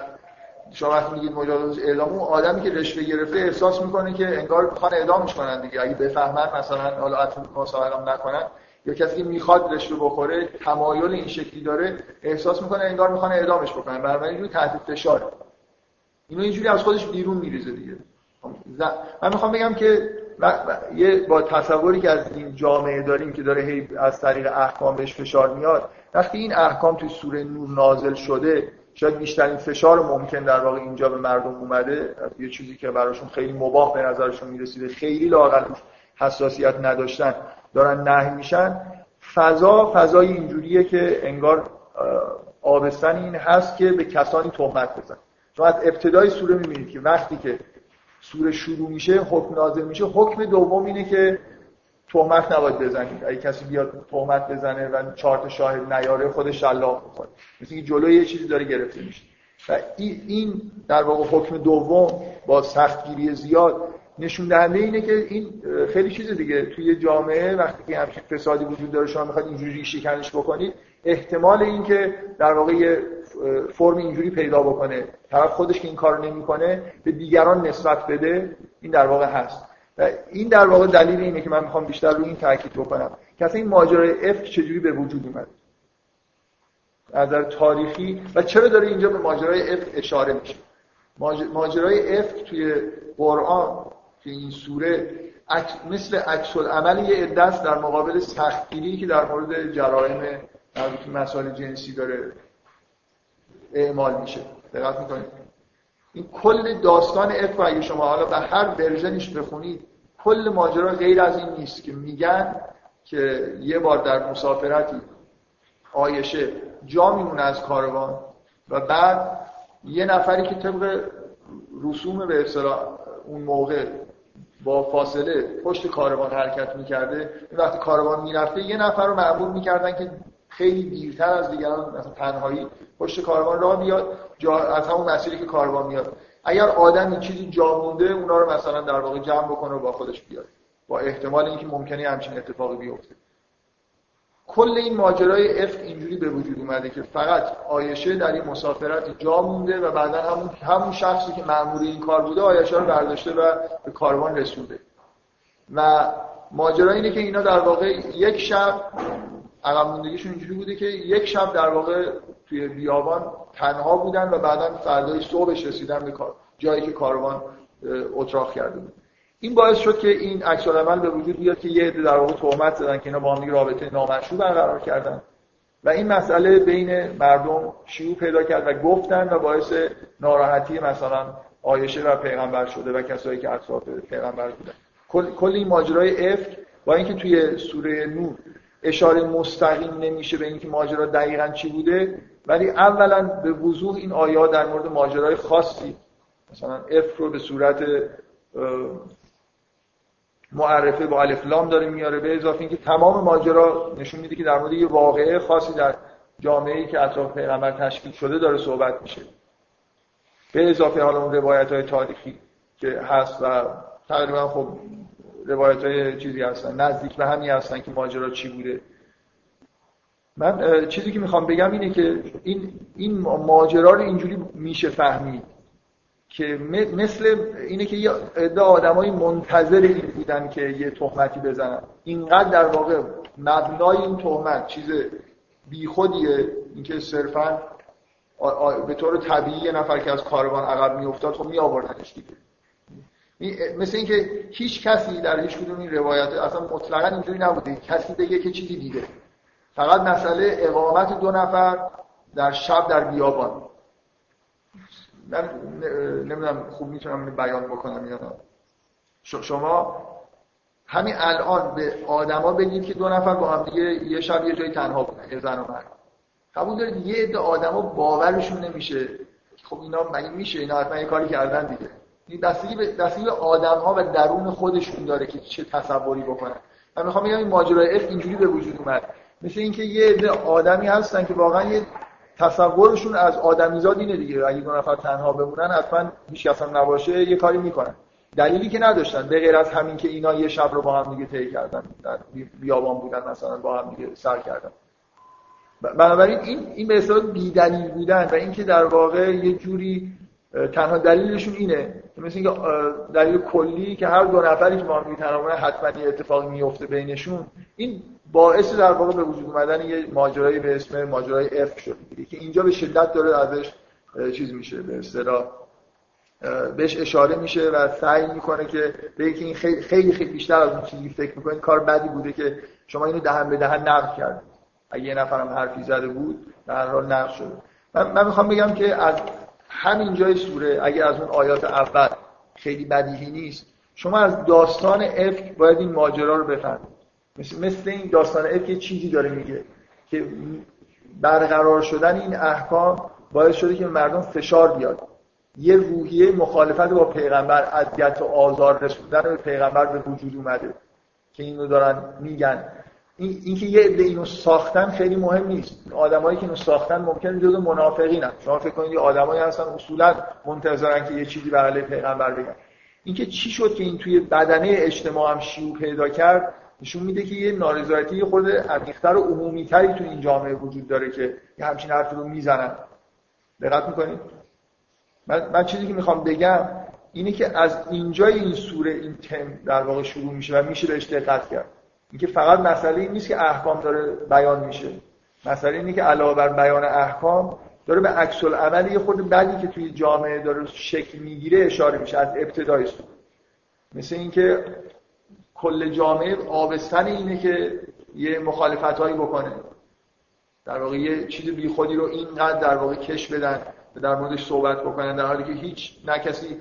شما وقتی میگید مجاز اعدام اون آدمی که رشوه گرفته احساس می‌کنه که انگار می‌خوان اعدامش کنن دیگه. اگه بفهمن مثلا حالا اعدام نکنن یا کسی که می‌خواد رشوه بخوره تمایل این شکلی داره احساس می‌کنه انگار می‌خوان اعدامش بکنن. بنابراین اینجوری تحت فشار. اینو اینجوری از خودش بیرون میریزه دیگه. من می‌خوام بگم که یه با تصوری که از این جامعه داریم که داره هی از طریق احکام بهش فشار میاد وقتی این احکام توی سوره نور نازل شده شاید بیشترین فشار ممکن در واقع اینجا به مردم اومده. یه چیزی که براشون خیلی مباه به نظرشون می‌رسیده خیلی لاقل حساسیت نداشتن. دارن نهی میشن. فضا فضای اینجوریه که انگار آبستن این هست که به کسانی تهمت بزن شما از ابتدای سوره می‌بینید که وقتی که سوره شروع میشه حکم نازل میشه حکم دوم اینه که تهمت نباید بزنید. اگه کسی بیاد تهمت بزنه و چهار شاهد نیاره خودش شلاق بخوره مثل اینکه جلوی یه چیزی داره گرفته میشه. و این در واقع حکم دوم با سختگیری زیاد نشون دهنده اینه که این خیلی چیز دیگه. توی جامعه وقتی که همچین فسادی وجود داره شما می‌خواد اینجوری ریشه کنش بکنید احتمال اینکه در واقع فرم اینجوری پیدا بکنه طرف خودش که این کارو نمی‌کنه به دیگران نسبت بده این در واقع هست. و این در واقع دلیل اینه که من می‌خوام بیشتر روی این تاکید بکنم. که اصلا این ماجرای افک چجوری به وجود اومد؟ از نظر تاریخی. و چرا داره اینجا به ماجرای افک اشاره میشه؟ ماجرای افک توی قرآن که این سوره مثل عکس العمل یه دست در مقابل سختگیری که در مورد جرایم مربوط مسائل جنسی داره اعمال میشه. دقت می‌کنید. این کل داستان اف اگه شما حالا به هر ورژنش بخونید کل ماجرا غیر از این نیست که میگن که یه بار در مسافرتی آیشه جا میمونه از کاروان و بعد یه نفری که طبق رسوم به اصطلاح اون موقع با فاصله پشت کاروان حرکت می‌کرده. وقتی کاروان می‌رفته یه نفر رو معمول می‌کردن که خیلی دیرتر از دیگران مثلا تنهایی پشت کاروان راه بیاد جا از همون مسیری که کاروان میاد اگر آدمی چیزی جا مونده اونا رو مثلا در واقع جمع بکنه و با خودش بیاره. با احتمال اینکه ممکنه همچین اتفاقی بیفته. کل این ماجرای افت اینجوری به وجود اومده که فقط آیشه در این مسافرت جا مونده و بعدا همون همون شخصی که مأمور این کار بوده آیشه رو برداشته و به کاروان رسونده و ماجرا اینه که اینا در واقع یک شب عقب موندگیشون اینجوری بوده که یک شب در واقع توی بیابان تنها بودن و بعدا فردای صبحش رسیدن به کار جایی که کاروان اتراق کرده بود. این باعث شد که این عکس عمل به وجود بیاد که یه عده در واقع تهمت زدن که اینا با هم رابطه نامشروع برقرار کردن. و این مسئله بین مردم شیوع پیدا کرد و گفتن و باعث ناراحتی مثلا آیشه و پیغمبر شده و کسایی که اطراف پیغمبر بودن. کل, کل این ماجرای افک با اینکه توی سوره نور اشاره مستقیم نمیشه به اینکه ماجرا دقیقا چی بوده ولی اولا به وضوح این آیات در مورد ماجرای خاصی مثلا اف رو به صورت معرفه با الف لام داره میاره به اضافه اینکه تمام ماجرا نشون میده که در مورد یه واقعه خاصی در جامعه ای که اطراف پیغمبر تشکیل شده داره صحبت میشه. به اضافه حالا اون روایت های تاریخی که هست و تقریبا خب روایت های چیزی هستن نزدیک به همین هستن که ماجرا چی بوده. من چیزی که می‌خوام بگم اینه که این, این ماجرا رو اینجوری میشه فهمید. که مثل اینه که یه عده آدمای منتظر این بودن که یه تهمتی بزنن. اینقدر در واقع مبنای این تهمت چیز بیخودیه اینکه صرفا به طور طبیعی یه نفر که از کاروان عقب میافتاد خب می آوردنش دیگه مثل اینکه هیچ کسی در هیچ کدوم این روایت اصلا مطلقا اینجوری نبوده. کسی بگه که چیزی دیده فقط مسئله اقامت دو نفر در شب در بیابان. من نمی‌دونم خوب می‌تونم بیان بکنم یا نه. شما همین الان به آدما بگید که دو نفر با هم دیگه یه شب یه جایی تنها بودن یه زن و مرد. قبول دارید؟ یه عده آدما باورشون نمیشه. خب اینا مگه میشه؟ اینا حتما یه کاری کردن دیگه. این دستگی به دستگی آدم ها و درون خودشون داره که چه تصوری بکنن. من می‌خوام بگم این ماجرای اف اینجوری به وجود اومد. مثل اینکه یه عده آدمی هستن که واقعا یه تصورشون از آدمیزاد اینه دیگه. اگه دو نفر تنها بمونن حتما هیچ کس هم نباشه یه کاری می‌کنن. دلیلی که نداشتن. به غیر از همین که اینا یه شب رو با هم دیگه طی کردن در بیابان بودن مثلا با هم دیگه سر کردن. بنابراین این این به اصطلاح بیدلیل بودن و اینکه در واقع یه جوری تنها دلیلشون اینه مثل اینکه دلیل کلی که هر دو نفری که ما میتنمونه حتما یه اتفاقی میفته بینشون. این باعث در واقع به وجود اومدن یه ماجرایی به اسم ماجرای اف شد. که اینجا به شدت داره ازش چیز میشه به اصطلاح بهش اشاره میشه و سعی می‌کنه که به که این خیلی خیلی, خیلی بیشتر از اون چیزی فکر می‌کنید کار بدی بوده که شما اینو دهن به دهن نقل کردید. اگه یه نفرم حرفی زده بود در حال نقل شده. من, من می‌خوام بگم که از همین جای سوره اگه از اون آیات اول خیلی بدیهی نیست شما از داستان افک باید این ماجرا رو بفهمید. مثل, مثل این داستان افک یه چیزی داره میگه که برقرار شدن این احکام باعث شده که مردم فشار بیاد. یه روحیه مخالفت با پیغمبر اذیت و آزار رسوندن به پیغمبر به وجود اومده که اینو دارن میگن. این اینکه یه عده اینو ساختن خیلی مهم نیست. آدمایی که اینو ساختن ممکن جزء منافقینن. شما فکر کنید آدمایی هستن اصولا منتظرن که یه چیزی به پیغمبر بگن. اینکه چی شد که این توی بدنه اجتماع هم شیوع پیدا کرد؟ نشون میده که یه نارضایتی خود عمیق‌تر و عمومی‌تری تو این جامعه وجود داره که یه همچین حرفی رو می‌زنن. دقت می‌کنید؟ من, من چیزی که می‌خوام بگم اینه که از اینجای این سوره این تم در واقع شروع میشه و میشه بهش دقت کرد. اینکه فقط مسئله این نیست که احکام داره بیان میشه. مسئله اینه که علاوه بر بیان احکام داره به عکس العمل یه خود بدی که توی جامعه داره شکل می‌گیره اشاره میشه از ابتدای سوره. مثل اینکه کل جامعه آبستن اینه که یه مخالفت هایی بکنه. در واقع یه چیز بیخودی رو اینقدر در واقع کش بدن در موردش صحبت بکنن در حالی که هیچ نه کسی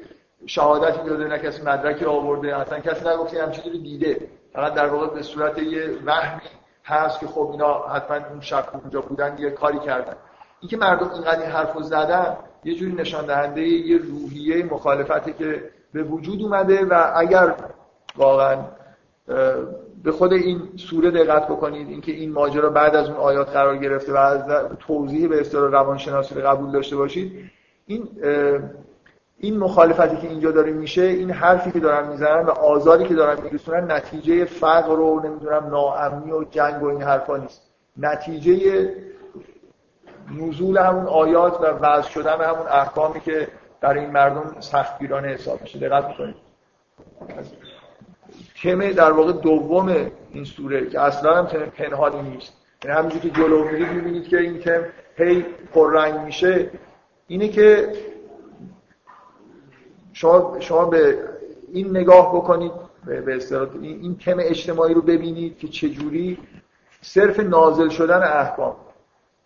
شهادتی داده نه کسی مدرکی آورده اصلا کسی نگفته هم چیزی دیده. فقط در واقع به صورت یه وهمی هست که خب اینا حتما اون شب اونجا بودن یه کاری کردن. اینکه مردم اینقدر این حرفو زدن یه جوری نشان دهنده یه روحیه مخالفتی که به وجود اومده و اگر واقعا به خود این سوره دقت بکنید اینکه این ماجرا بعد از اون آیات قرار گرفته و از توضیح به اصطلاح روانشناسی قبول داشته باشید. این این مخالفتی که اینجا داره میشه این حرفی که دارن می‌زنن و آزاری که دارن میرسونن نتیجه فقر و نمی‌دونم ناامنی و جنگ و این حرفا نیست. نتیجه نزول همون آیات و وضع شدن همون احکامی که در این مردم سختگیرانه حساب میشه. دقت می‌کنید تم در واقع دوم این سوره که اصلا هم تم پنهانی نیست. یعنی همینجوری که جلو میرید می‌بینید که این تم هی پررنگ میشه. اینه که شما, شما به این نگاه بکنید به این, این تم اجتماعی رو ببینید که چجوری صرف نازل شدن احکام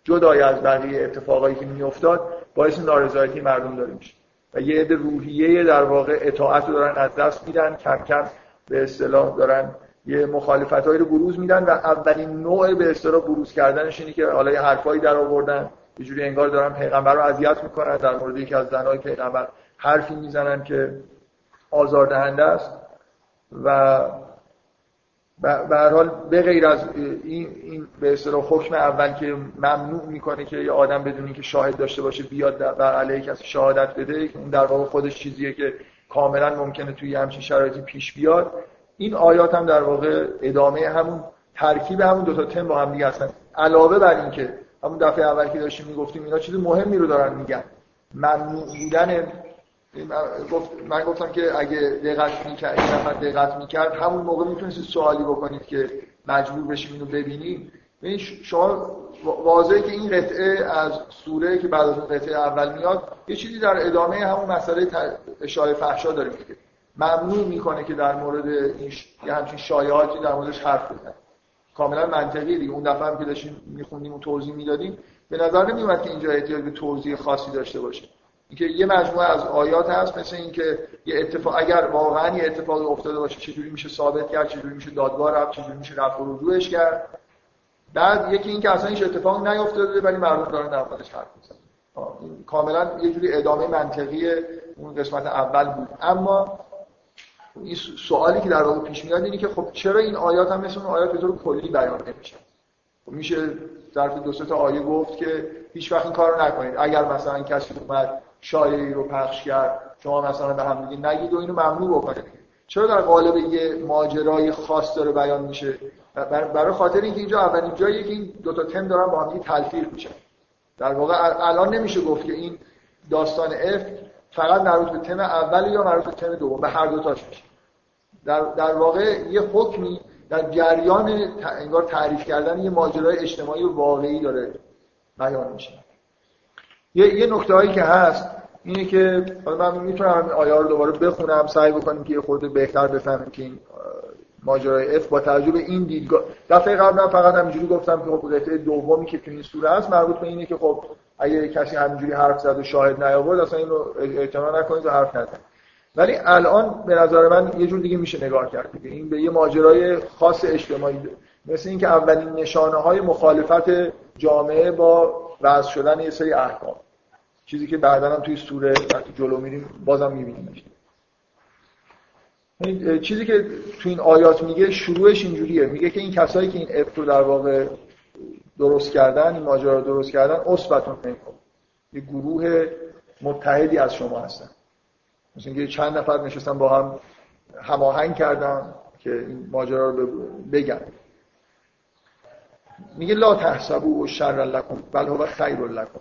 جدای از بقیه اتفاقایی که میافتاد باعث نارضایتی مردم داره میشه. و یه عده روحیه در واقع اطاعت رو دارن از دست میدن کم کم به اصطلاح دارن یه مخالفتایی رو بروز میدن و اولین نوع به اصطلاح بروز کردنش اینه که حالا یه حرفایی در آوردن. یه جوری انگار دارن پیغمبر رو اذیت می‌کنن. در مورد یکی از زنای پیغمبر حرفی می‌زنن که آزاردهنده است. و به هر حال به غیر از این, این به اصطلاح حکم اول که ممنوع می‌کنه که یه آدم بدون که شاهد داشته باشه بیاد بر علیه کسی شهادت بده اون در واقع خودش چیزیه که کاملا ممکنه توی همچین شرایطی پیش بیاد. این آیات هم در واقع ادامه همون ترکیب همون دو تا تم با هم دیگه هستن. علاوه بر اینکه همون دفعه اول که داشتیم می‌گفتیم اینا چیز مهمی رو دارن میگن. ممنوع بودن من گفتم که اگه دقت می‌کرد این نفر دقت می‌کرد همون موقع می‌تونستید سوالی بکنید که مجبور بشیم اینو ببینیم ببین شما واضحه که این قطعه از سوره که بعد از اون قطعه اول میاد یه چیزی در ادامه همون مسئله اشاره فحشا داره میگه. ممنوع می‌کنه که در مورد این یه همچین شایعاتی در موردش حرف بزنه. کاملا منطقی دیگه. اون دفعه هم که داشتیم میخوندیم و توضیح می‌دادیم به نظر نمیومد که اینجا احتیاج به توضیح خاصی داشته باشه. اینکه یه مجموعه از آیات هست مثل اینکه یه اتفاق اگر واقعا یه اتفاقی افتاده باشه چجوری میشه ثابت کرد چجوری میشه دادگاه رفت چجوری میشه رفع و رجوعش کرد. بعد یکی اینکه اصلا هیچ اتفاقی نیفتاده ولی مردم دارن در موردش حرف می‌زنن. کاملا یه جوری ادامه منطقی اون قسمت اول بود. اما این سوالی که در واقع پیش میاد اینه که خب چرا این آیات هم مثل اون آیات به طور کلی بیان نمیشه؟ خب میشه ظرف دو تا آیه گفت که هیچ وقت این کارو نکنید. اگر مثلا کسی اومد شایعی رو پخش کرد شما مثلا به هم دیگه نگید و اینو ممنوع بکنید. چرا در قالب یه ماجرای خاص داره بیان میشه؟ برای خاطر اینکه اینجا اولین جاییه که این دو تا تم دارن با هم تلفیق میشن. در واقع الان نمیشه گفت که این داستان اف فقط مربوط به تم اول یا مربوط به تم دوم به هر دو تاش میشه. در, در واقع یه حکمی در جریان انگار تعریف کردن یه ماجرای اجتماعی و واقعی داره بیان میشه. یه, یه نکته هایی که هست اینه که من می‌تونم آیه رو دوباره بخونم سعی بکنیم که یه خورده بهتر بفهمیم که این ماجرای اف با توجه به این دیدگاه دفعه قبلا فقط همینجوری گفتم که خب قطعه دومی که تو این سوره هست مربوط به اینه که خب اگه کسی همینجوری حرف زد و شاهد نیاورد اصلا اینو اعتنا نکنید و حرف نزنید. ولی الان به نظر من یه جور دیگه میشه نگاه کرد که این به یه ماجرای خاص اجتماعی مثل اینکه اولین نشانه های مخالفت جامعه با وضع شدن یه سری احکام. چیزی که بعدا هم توی سوره وقتی جلو میریم بازم می‌بینیم چیزی که تو این آیات میگه شروعش اینجوریه. میگه که این کسایی که این اف رو در واقع درست کردن این ماجرا رو درست کردن اصبتون منکم یه گروه متحدی از شما هستن. مثل اینکه چند نفر نشستن با هم هماهنگ کردن که این ماجرا رو بگن. میگه لا تحسبوا شر لکم بل هو خیر لکم.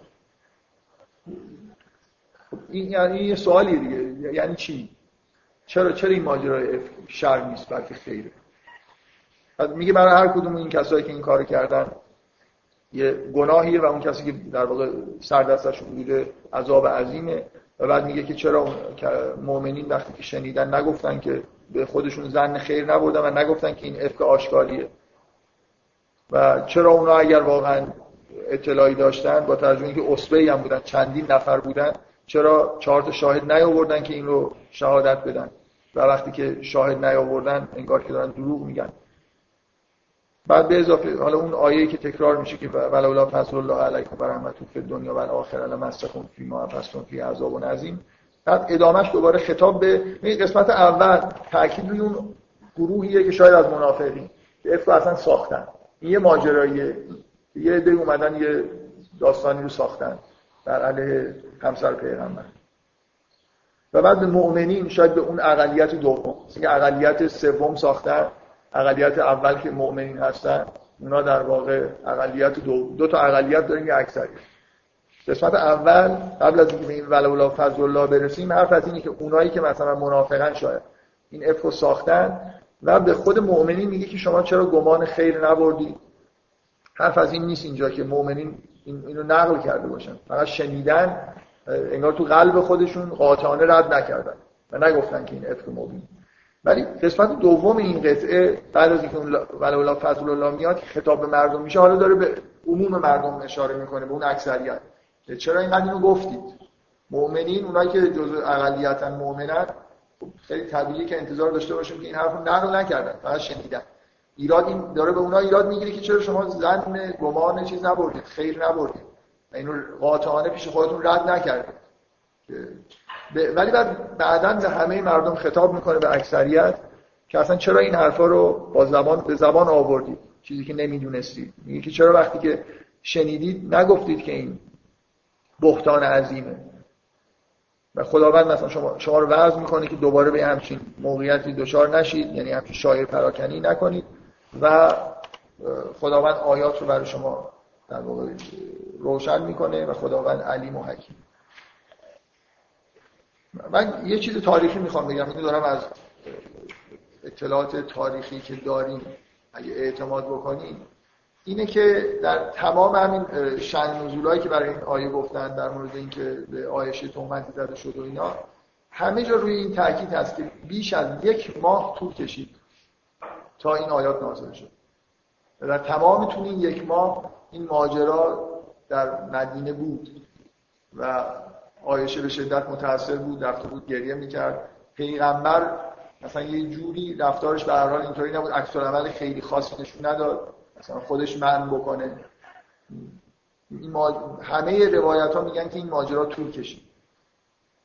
این یعنی یه سوالی دیگه. یعنی چی؟ چرا چرا این ماجرای شر نیست بلکه خیره بعد میگه برای هر کدوم این کسایی که این کارو کردن یه گناهیه و اون کسی که در واقع سر دستش بوده عذاب عظیمه و بعد میگه که چرا مؤمنین وقتی که شنیدن نگفتن که به خودشون زن خیر نبودن و نگفتن که این افک آشکاریه. و چرا اونا اگر واقعا اطلاعی داشتن با ترجمه که اصبعی هم بودن چندین نفر بودن چرا چهار تا شاهد نیاوردن که این رو شهادت بدن؟ و وقتی که شاهد نیاوردن انگار که دارن دروغ میگن. بعد به اضافه حالا اون آیه‌ای که تکرار میشه که ولولا فضل الله علیکم و رحمتو فی دنیا و الاخره لمسکم فی ما فستون فی عذاب عظیم بعد ادامش دوباره خطاب به این قسمت اول تاکید روی اون گروهیه که شاید از منافقین که اصلا ساختن. این یه ماجراییه. یه عده اومدن یه داستانی رو ساختن. در علیه همسر پیغمبر. و بعد به مؤمنین شاید به اون اقلیت دوم. که اقلیت سوم ساختن اقلیت اول که مؤمنین هستن اونا در واقع اقلیت دو, دو تا اقلیت داریم یه اکثریت قسمت اول قبل از اینکه به این ولولا فضل الله برسیم حرف از اینه که اونایی که مثلا منافقن شاید این افکو ساختن و به خود مؤمنین میگه که شما چرا گمان خیر نبردید حرف از این نیست اینجا که مؤمنین اینو نقل کرده باشن. فقط شنیدن انگار تو قلب خودشون قاطعانه رد نکردن و نگفتن که این افک مبین. ولی قسمت دوم این قطعه بعد از اینکه ولولا فضل الله میاد خطاب به مردم میشه حالا داره به عموم مردم اشاره می‌کنه به اون اکثریت. چرا اینقدر اینو گفتید؟ مؤمنین اونایی که جزء اقلیتن مؤمنن خیلی طبیعیه که انتظار داشته باشیم که این حرفو نقل نکردن فقط شنیدن. ایراد این داره به اونا ایراد می‌گیره که چرا شما زن گمان چیز نبردید خیر نبردید اینو قاطعانه پیش خودتون رد نکردید. ولی بعد بعدا به همه مردم خطاب می‌کنه به اکثریت که اصلا چرا این حرفا رو با زبان به زبان آوردید؟ چیزی که نمی‌دونستید. میگه که چرا وقتی که شنیدید نگفتید که این بهتان عظیمه. و خداوند مثلا شما شما رو وعظ می‌کنه که دوباره به همچین موقعیتی دچار نشید یعنی همچین شایر پراکنی نکنید. و خداوند آیات رو برای شما در واقع روشن می‌کنه و خداوند علیم و حکیم. من یه چیز تاریخی می‌خوام بگم. دارم از اطلاعات تاریخی که داریم اگه اعتماد بکنیم اینه که در تمام همین شن نزولایی که برای این آیه گفتن در مورد اینکه به آیشه تهمتی زده شد و اینا همه جا روی این تاکید هست که بیش از یک ماه طول کشید تا این آیات نازل شد. در تمام طول این یک ماه این ماجرا در مدینه بود و آیشه به شدت متاثر بود رفته بود گریه می‌کرد. پیغمبر مثلا یه جوری رفتارش به هر حال اینطوری نبود. عکس عمل خیلی خاصی نشون نداد. مثلا خودش من بکنه. این همه روایت ها میگن که این ماجرا طول کشید.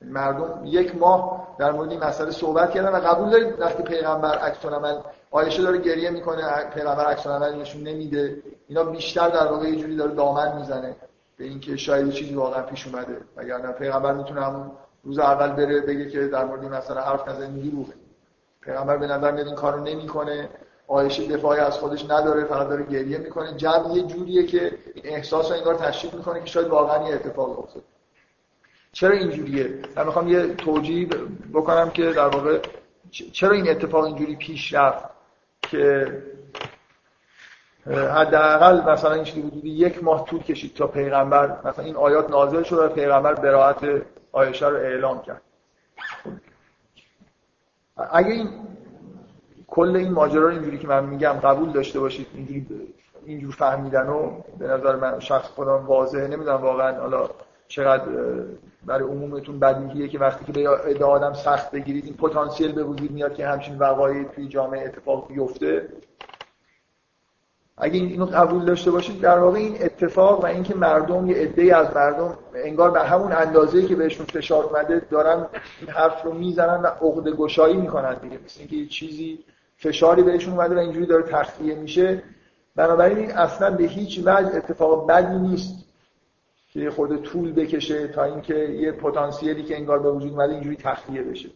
مردم یک ماه در مورد این مسئله صحبت کردن و قبول دارید وقتی پیغمبر عکس عمل آیشه داره گریه می‌کنه پیغمبر عکس نشون نمیده. اینا بیشتر در واقع یه جوری داره دامن می‌زنه به اینکه شاید چیزی واقعا پیش اومده. نه پیغمبر می‌تونه همون روز اول بره بگه که در مورد این مسئله حرف نزنید دروغه پیغمبر به نظر میاد این کارو نمی‌کنه. آیشه دفاعی از خودش نداره فقط داره گریه می‌کنه. جو یه جوریه که احساس رو انگار تشریف می‌کنه که شاید واقعا یه اتفاق افتاد چرا اینجوریه من می‌خوام یه توجیه بکنم که در واقع چرا این اتفاق اینجوری پیش رفت؟ که حداقل مثلا این چیزی حدودی یک ماه طول کشید تا پیغمبر مثلا این آیات نازل شد و پیغمبر براعت آیشه رو اعلام کرد. اگه این کل این ماجرا رو اینجوری که من میگم قبول داشته باشید اینجوری اینجور فهمیدن و به نظر من شخص خودم واضحه نمی‌دونم واقعا حالا چقدر برای عمومتون بدیهیه که وقتی که به ادعا آدم سخت بگیرید این پتانسیل به وجود میاد که همچین وقایعی توی جامعه اتفاق بیفته. اگه اینو قبول داشته باشید در واقع این اتفاق و اینکه مردم یه عده‌ای از مردم انگار به همون اندازه‌ای که بهشون فشار اومده دارن این حرف رو می‌زنن و عقده گشایی می‌کنن دیگه. مثل اینکه یه چیزی فشاری بهشون اومده و اینجوری داره تخلیه میشه. بنابراین این اصلا به هیچ وجه اتفاق بدی نیست. که خود طول بکشه تا اینکه یه پتانسیلی که انگار به وجود اومده اینجوری تخلیه بشه.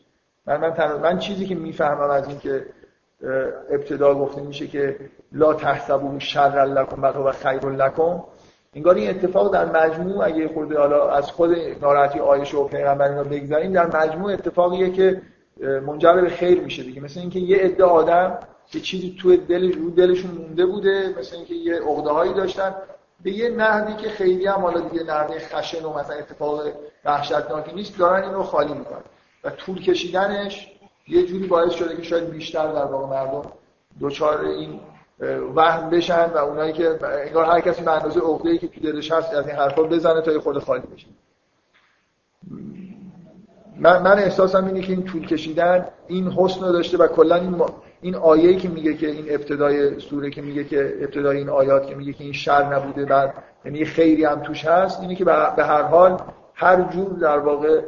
من من, من چیزی که می‌فهمم از اینکه ابتدا گفته میشه که لا تحسبوا شر لکم بل و خیر لکم انگار این اتفاق در مجموع اگه خود حالا از خود ناراحتی آیشه و پیغمبر اینا بگذاریم در مجموع اتفاقیه که منجر به خیر میشه دیگه. مثل اینکه یه عده آدم یه چیزی توی دل رو دلشون مونده بوده مثل اینکه یه عقده هایی داشتن. به یه نحوی که خیلی هم حالا دیگه نحوه خشن و مثلا اتفاق وحشتناکی نیست دارن اینو خالی می‌کنن. و طول کشیدنش یه جوری باعث شده که شاید بیشتر در واقع مردم دوچار این وهم بشن و اونایی که انگار هر کسی به اندازه عقده‌ای که تو دلش هست از این حرفا بزنه تا خود خالی بشه. من, من احساسم اینه که این طول کشیدن این حسن رو داشته و کلا این این آیه‌ای که میگه که این ابتدای سوره که میگه که ابتدای این آیات که میگه که این شر نبوده بعد یعنی خیری هم توش هست اینه که به هر حال هر جور در واقع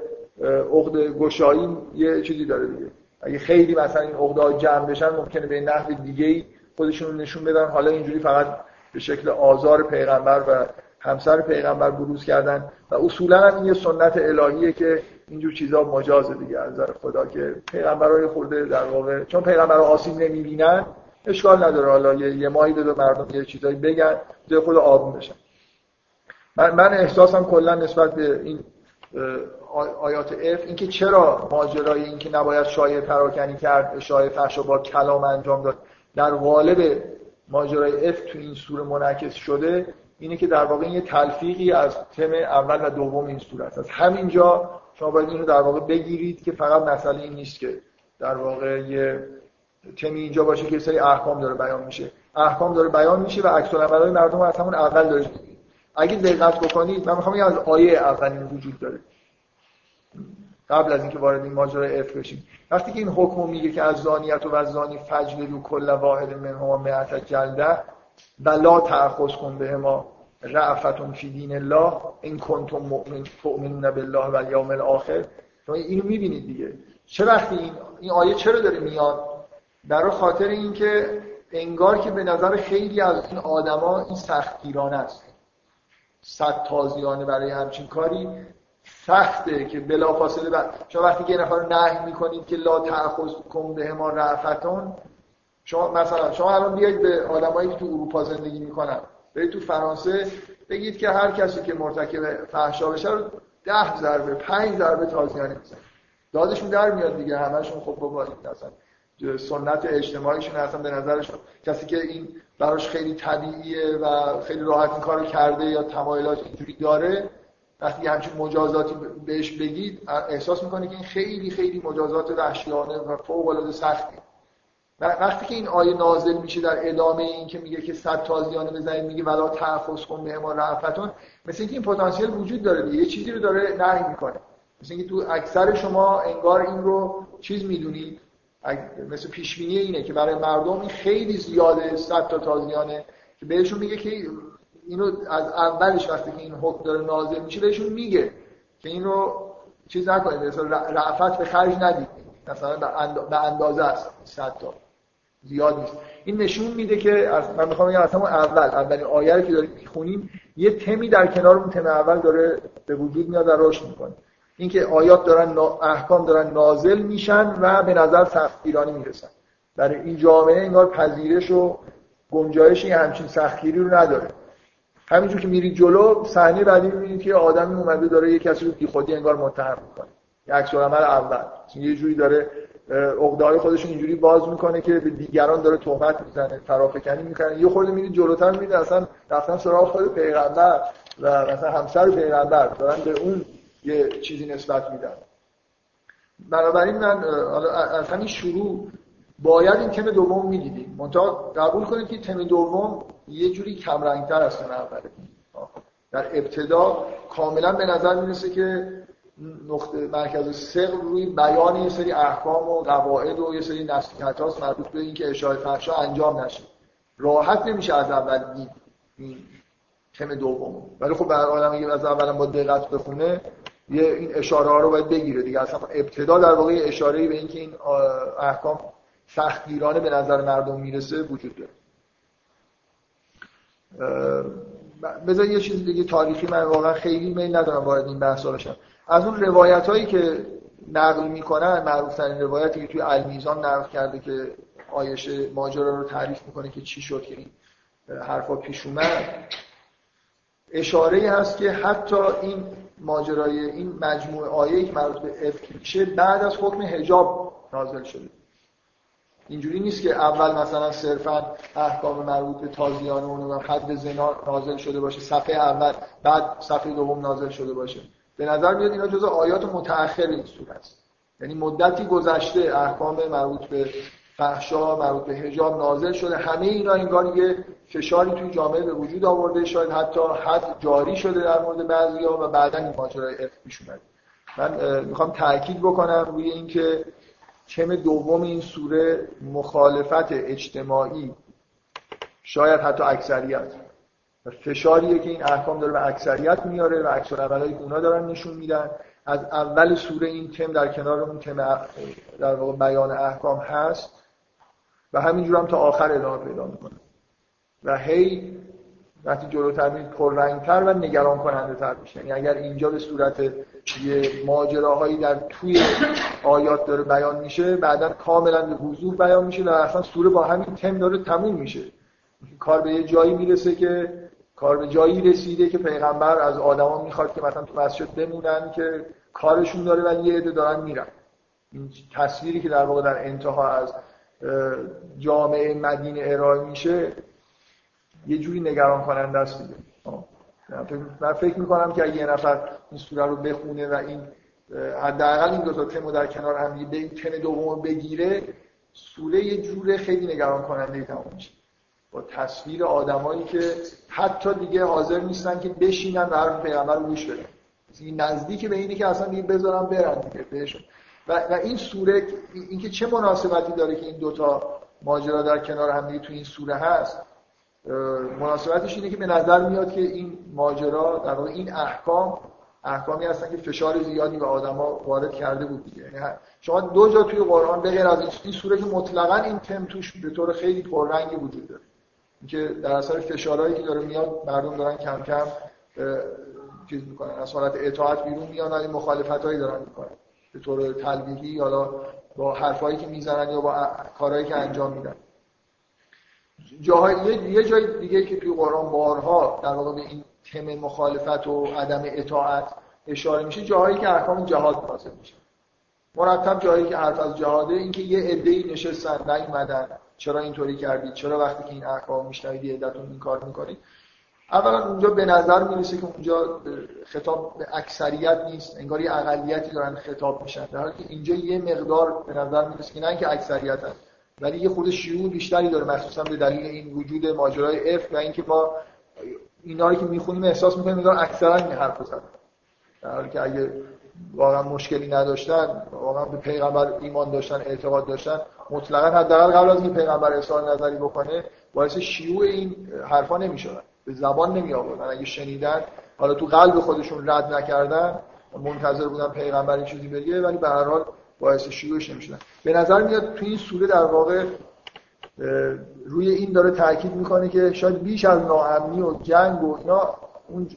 عقد گشایی یه چیزی داره دیگه. اگه خیلی مثلا این عقده جمع بشن ممکنه به نحو دیگه ای خودشون نشون بدن. حالا اینجوری فقط به شکل آزار پیغمبر و همسر پیغمبر بروز کردن و اصولا این یه سنت الهیه که اینجور چیزا مجازه دیگه از نظر خدا که پیغمبرای خورده در واقع چون پیغمبرا آسیب نمی‌بینن اشکال نداره. حالا یه, یه ماهی به مردم یه چیزایی بگن به خود آروم بشن. من, من احساسم کلا نسبت به این آیات اف اینکه چرا ماجرای اینکه نباید شایع پراکنی کرد شایع فحش با کلام انجام داد در قالب ماجرای اف تو این سوره منعکس شده اینه که در واقع این یه تلفیقی از تم اول و دوم این سوره است. همینجا شما باید اینو در واقع بگیرید که فقط مسئله این نیست که در واقع یه تمی اینجا باشه که سری احکام داره بیان میشه. احکام داره بیان میشه و عکس العملای مردم از همون اول داره اگه دقت بکنید من می‌خوام از آیه اول این وجود داره. قبل از اینکه وارد این ماجرای اف بشیم. وقتی که این حکم میگه که از زانیت و از زانی فجلدو کل واحد منهما مئت جلده و لا تأخذ کن به ما رعفتون فی دین الله این کنتم مؤمن تؤمنون بالله و الیوم الاخر. شما اینو می‌بینید دیگه. چه وقتی این این آیه چرا داره میاد؟ در خاطر اینکه انگار که به نظر خیلی از این آدما این سختگیرانه است. صد تازیانه برای همچین کاری سخته که بلافاصله بعد شما وقتی که نفر نهی می‌کنید که لا تأخذ کن به ما رعفتون شما مثلا شما الان بیاید به آدمایی که تو اروپا زندگی می‌کنن برید تو فرانسه بگید که هر کسی که مرتکب فحشا بشه رو ده ضربه پنج ضربه تازیانه میزن دادشون در میاد دیگه همشون خب بابا این سنت اجتماعیشون اصلا به نظرشون کسی که این براش خیلی طبیعیه و خیلی راحت این کارو کرده یا تمایلات اینجوری داره وقتی همچین مجازاتی بهش بگید احساس می‌کنه که این خیلی خیلی مجازات وحشیانه و فوق العاده سختی. وقتی که این آیه نازل میشه در ادامه این که میگه که صد تازیانه بزنید میگه ولا تحفظ کن به ما رعفتون مثل اینکه این پتانسیل وجود داره یه چیزی رو داره نهی می‌کنه. مثل اینکه تو اکثر شما انگار این رو چیز می‌دونید مثل پیش اینه که برای مردم این خیلی زیاده صد تا تازیانه که بهشون میگه که اینو از اولش وقتی که این حکم داره نازل میشه بهشون میگه که اینو چیز نکنید مثلا رعفت به خرج ندید. مثلا به اندازه است صد تا. زیاد نیست. این نشون میده که از من می‌خوام بگم همون اول اولین آیه رو که داریم می‌خونیم یه تمی در کنار اون تم اول داره به وجود میاد و رشد می‌کنه. اینکه آیات دارن احکام دارن نازل میشن و به نظر سختگیرانه می‌رسن. در این جامعه انگار پذیرش و گنجایش همچین سختگیری رو نداره. همینجور که میرید جلو صحنه بعدی می‌بینید که آدمی اومده داره یه کسی رو بیخودی انگار متهم می‌کنه. عکس عمل اول. یه جوری داره عقده‌های خودش اینجوری باز می‌کنه که به دیگران داره تهمت می‌زنه فرافکنی می‌کنه. یه خورده میرید جلوتر می‌بینید اصلا رفتن سراغ خود پیغمبر و مثلا همسر پیغمبر دارن به اون یه چیزی نسبت میدن. بنابراین من از همین شروع باید این تم دوم می‌دیدیم. منتها قبول کنید که تم دوم یه جوری کم رنگتر از تم اوله در ابتدا کاملا به نظر می‌رسه که نقطه مرکز سقل روی بیان یه سری احکام و قواعد و یه سری نصیحت هاست مربوط به اینکه اشاره فحشا انجام نشه. راحت نمیشه از اول دید این تم دوم ولی خب برای آدم اگه از اولا با دقت بخونه یه این اشاره ها رو باید بگیره دیگه. اصلا ابتدا در واقع اشاره به اینکه این احکام سختگیرانه به نظر مردم می‌رسه وجود داره. بذار یه چیز دیگه تاریخی من واقعا خیلی میل ندارم وارد این بحث بشم. از اون روایت هایی که نقل می‌کنن معروف ترین روایتی که توی المیزان نقل کرده که آیشه ماجرا رو تعریف می‌کنه که چی شد که این حرفا پیش اومد. اشاره هست که حتی این ماجرای این مجموعه آیه که مربوط به افک میشه بعد از حکم حجاب نازل شده. اینجوری نیست که اول مثلا صرفا احکام مربوط به تازیان و حد زنا نازل شده باشه صفحه اول بعد صفحه دوم نازل شده باشه. به نظر میاد اینا جزء آیات متأخر این سوره است. یعنی مدتی گذشته احکام مربوط به فحشا مربوط به حجاب نازل شده. همه اینا انگار یه فشاری توی جامعه به وجود آورده. شاید حتی حد جاری شده در مورد بعضیا و بعدا این ماجرای اف پیش اومده. من می‌خوام تاکید بکنم روی اینکه چم دوم این سوره مخالفت اجتماعی شاید حتی اکثریت. و فشاریه که این احکام داره به اکثریت میاره و اکثر اولایی که اونا دارن نشون میدن. از اول سوره این تم در کنار اون تم در واقع بیان احکام هست و همینجور هم تا آخر ادامه پیدا می‌کنه. و هی وقتی جلوتر میرید پررنگتر و نگران کننده تر میشه. یعنی اگر اینجا به صورت یه ماجراهایی در توی آیات داره بیان میشه بعدا کاملا به حضور بیان میشه و اصلا سوره با همین تم داره تموم میشه. کار به یه جایی می‌رسه که کار به جایی رسیده که پیغمبر از آدما می‌خواد که مثلا تو مسجد بمونن که کارشون داره ولی یه عده دارن میرن. این تصویری که در واقع در انتها از جامعه مدینه ارائه میشه یه جوری نگران کننده است دیگه. من فکر می‌کنم که اگه یه نفر این سوره رو بخونه و این حداقل این دو تا تمو در کنار هم تم دوم بگیره سوره یه جوره خیلی نگران کننده تموم میشه. با تصویر آدمایی که حتی دیگه حاضر نیستن که بشینن و حرف پیغمبر رو گوش بدن. نزدیک به اینه که اصلا دیگه بذارم برن دیگه بهشون و, و این سوره اینکه چه مناسبتی داره که این دوتا ماجرا در کنار هم تو این سوره هست مناسبتش اینه که به نظر میاد که این ماجرا در واقع این احکام احکامی هستن که فشار زیادی به آدما وارد کرده بود دیگه. یعنی شما دو جا توی قرآن به غیر از این سوره که مطلقا این تم توش به طور خیلی پررنگی وجود داره. که در اثر فشارهایی که داره میاد مردم دارن کم کم چیز می‌کنن از حالت اطاعت بیرون میان این مخالفت هایی دارن می‌کنن. به طور تلویحی حالا با حرفایی که می‌زنن یا با کارهایی که انجام میدن. جاهای یه جای دیگه که توی قرآن بارها در واقع به این تم مخالفت و عدم اطاعت اشاره میشه جاهایی که احکام جهاد نازل میشه. مرتب جایی که حرف از جهاده اینکه یه عده‌ای نشستن نیومدن. چرا اینطوری کردید چرا وقتی که این احکام میشنوید عدتون این کار می‌کنید اولا اونجا به نظر می‌رسه که اونجا خطاب به اکثریت نیست انگار یه اقلیتی دارن خطاب میشن. در حالی که اینجا یه مقدار به نظر می‌رسه که نه اینکه اکثریت هست ولی یه خود شیوع بیشتری داره مخصوصا به دلیل این وجود ماجرای اف و اینکه ما اینا که می‌خونیم احساس می‌کنیم میگن اکثرا این حرف زدن. در حالی که اگه واقعا مشکلی نداشتن واقعا به پیغمبر ایمان داشتن اعتقاد داشتن مطلقا حداقل قبل از این پیغمبر اظهار نظری بکنه باعث شیوع این حرفا نمی‌شدن به زبان نمی آوردن اگه شنیدن حالا تو قلب خودشون رد نکردن منتظر بودن پیغمبر این چیزی بگه ولی به هر حال باعث شیوعش نمی‌شدن. به نظر میاد تو این سوره در واقع روی این داره تاکید می‌کنه که شاید بیش از ناامنی و جنگ و اینا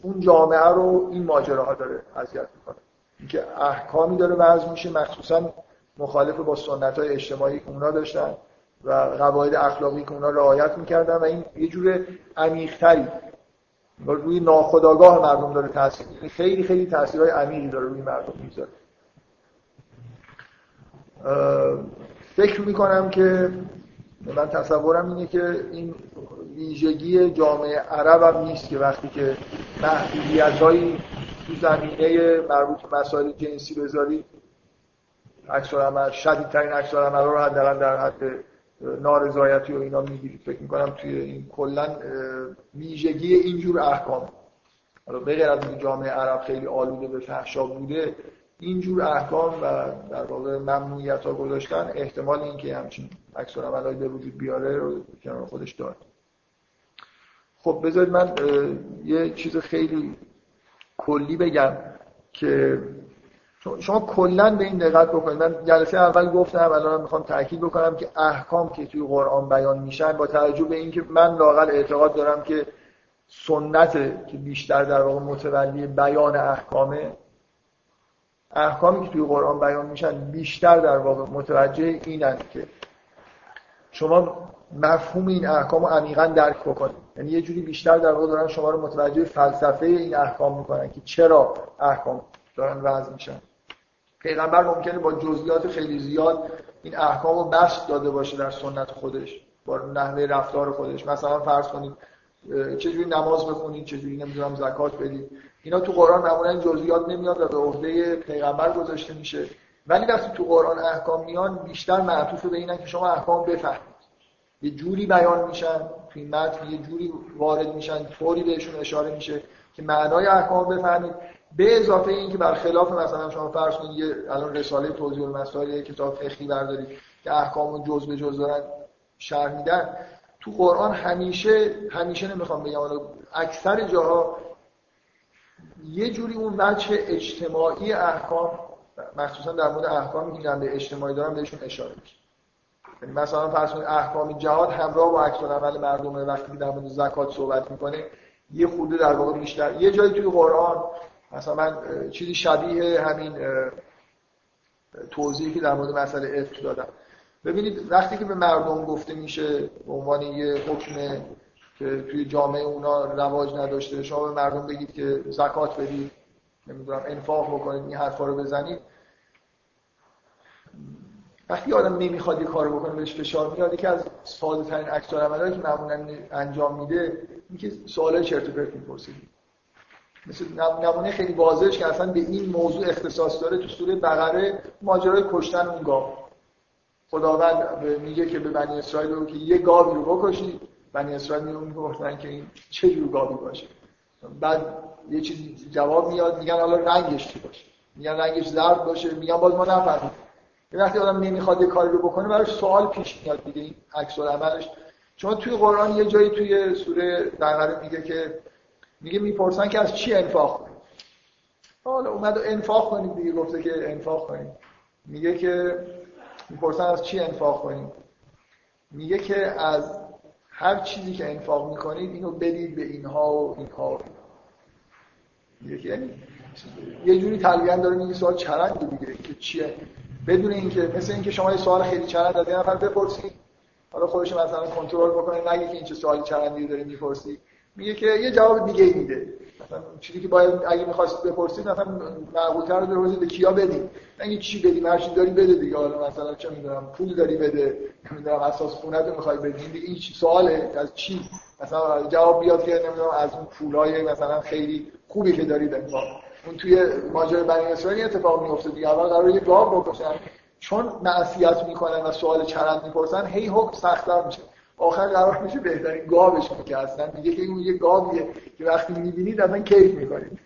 اون جامعه رو این ماجراها داره اذیت می‌کنه. اینکه احکامی داره وضع میشه مخصوصا مخالف با سنت های اجتماعی که اونا داشتن و قواعد اخلاقی که اونا رعایت می‌کردن و این یه جور عمیقتری. روی ناخودآگاه مردم داره تاثیر خیلی خیلی تاثیرهای عمیقی داره روی مردم می‌ذاره. فکر می‌کنم که من تصورم اینه که این ویژگی جامعه عرب هم نیست که وقتی که محدودیت تو زمینه مربوط به مسائل جنسی بذاری عکس عمل شدیدترین عکس عمل رو حداقل در حد نارضایتی و اینا می‌گیرید فکر می‌کنم توی این کلا ویژگی اینجور احکام. حالا بغیر از جامعه عرب خیلی آلوده به فحشا بوده اینجور احکام و در واقع ممنوعیت ها گذاشتن احتمال اینکه همچین عکس العملای به وجود بیاره رو کنار خودش داره خب بذارید من یه چیز خیلی کلی بگم که شما کلا به این دقت بکنید. من جلسه اول گفتم الان می‌خوام تاکید بکنم که احکام که توی قرآن بیان میشن با توجه به اینکه من لاقل اعتقاد دارم که سنت که بیشتر در واقع متولی بیان احکامه احکامی که توی قرآن بیان میشن بیشتر در واقع متوجه اینن که شما مفهوم این احکام رو عمیقا درک بکنید. یعنی یه جوری بیشتر در واقع دارن شما رو متوجه فلسفه این احکام می‌کنن که چرا احکام دارن وضع میشن. پیغمبر ممکنه با جزئیات خیلی زیاد این احکام رو بست داده باشه در سنت خودش با نحوه رفتار خودش. مثلا فرض کنید چجوری نماز بخونید چجوری نمی‌دونم زکات بدید. اینا تو قرآن معمولا جزئیات نمیاد و به عهده پیغمبر گذاشته میشه. ولی وقتی تو قرآن احکام میان بیشتر معطوف به اینن که شما احکام بفهمید. یه جوری بیان میشن این متن یه جوری وارد میشن طوری بهشون اشاره میشه که معنای احکام بفهمید. به اضافه این که برخلاف مثلا شما فرض کنید یه الان رساله توضیح المسائل کتاب فقهی بردارید که احکام جز به جز دارن شرح میدن. تو قرآن همیشه همیشه نمی‌خوام بگم اکثر جاها یه جوری اون وجه اجتماعی احکام مخصوصا در مورد احکامی که جنبه اجتماعی دارن بهشون اشاره میشه. یعنی مثلا فرض کنید احکام جهاد همراه با عکس عمل مردم وقتی در مورد زکات صحبت می‌کنه یه خورده در واقع بیشتر. یه جایی توی قرآن مثلا من چیزی شبیه همین توضیحی که در مورد مسئله افت دادم. ببینید وقتی که به مردم گفته میشه به عنوان یه حکم که توی جامعه اونا رواج نداشته شما به مردم بگید که زکات بدید نمی‌دونم انفاق بکنید این حرفا رو بزنید. وقتی آدم نمی‌خواد یه کارو بکنه بهش فشار میاد که از ساده ترین عکس که معمولا انجام میده اینکه سوالای چرت و پرت می‌پرسید مثل نمونه خیلی واضحش که اصلا به این موضوع اختصاص داره تو سوره بقره ماجرای کشتن اون گاو. خداوند میگه که به بنی اسرائیل رو که یه گاوی رو بکشید بنی اسرائیل می‌گفتن که این چه جور گاوی باشه. بعد یه چیزی جواب میاد میگن حالا رنگش چی باشه؟ میگن رنگش زرد باشه. میگن باز ما نفهمیم وقتی آدم نمی‌خواد یه کاری رو بکنه براش سوال پیش میاد دیگه این عکس عملش چون توی قرآن یه جایی توی سوره بقره میگه که میگه می‌پرسن که از چی انفاق کنیم؟ حالا اومد انفاق کنیم دیگه گفته که انفاق کنیم. میگه که می‌پرسن از چی انفاق کنیم؟ میگه که از هر چیزی که انفاق می‌کنید اینو بدید به اینها و اینها. میگه یعنی یه جوری تقریبا داره میگه سوال چرند دیگه که چیه؟ بدون اینکه مثل اینکه شما یه سوال خیلی چرند از یه نفر بپرسید حالا خودش مثلا کنترل بکنه نگه که این چه سوالی چرندی داره می‌پرسی. میگه که یه جواب دیگه ای میده. مثلا چیزی که باید اگه می‌خواست بپرسید مثلا معقول‌تر رو بپرسید به کیا بدیم اگه چی بدیم هر چی داری بده دیگه. حالا مثلا چه می‌دونم پول داری بده نمی‌دونم اساس خونه رو می‌خوای بدی. دیگه این سواله؟ از چی؟ مثلا جواب بیاد که نمی‌دونم از اون پولای مثلا خیلی خوبی که داری دارید اون توی ماجرای بنی اسرائیل اتفاق میفته دیگه. اول قرار یه گاو بکشن. چون معصیت می‌کنن و سوال چرند می‌پرسن هی حکم سخت‌تر میشه. آخر قرار میشه بهترین گاوش که اصلا میگه که اون یه گاویه که وقتی می‌بینید اصلا کیف می‌کنید.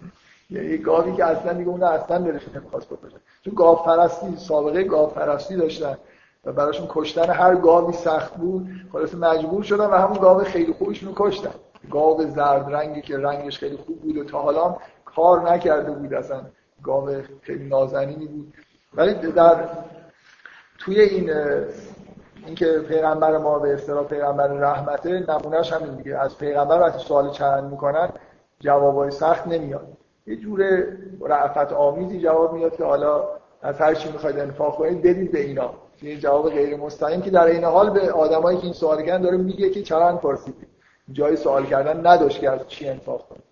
یعنی یه گاوی که اصلا دیگه اون اصلا دلش نمی‌خواست بکشه. چون گاو پرستی سابقه گاو پرستی داشتن و براشون کشتن. هر گاوی سخت بود خلاص مجبور شدن و همون گاو خیلی خوبشون رو کشتن. گاو زرد رنگی که رنگش خیلی خوب بود و تا حالا کار نکرده بود اصلا گاو خیلی نازنینی بود. ولی در توی این اینکه پیغمبر ما به اصطلاح پیغمبر رحمته نمونهش همین دیگه. از پیغمبر وقتی سوال چرند می‌کنن جوابای سخت نمیاد. یه جور رعفت آمیزی جواب میاد که حالا از هر چی می‌خواید انفاق کنید بدید به اینا. این جواب غیر مستقیم که در این حال به آدمایی که این سوال کردن داره میگه که چرند پرسید جای سوال کردن نداشت که از چی انفاق کنه.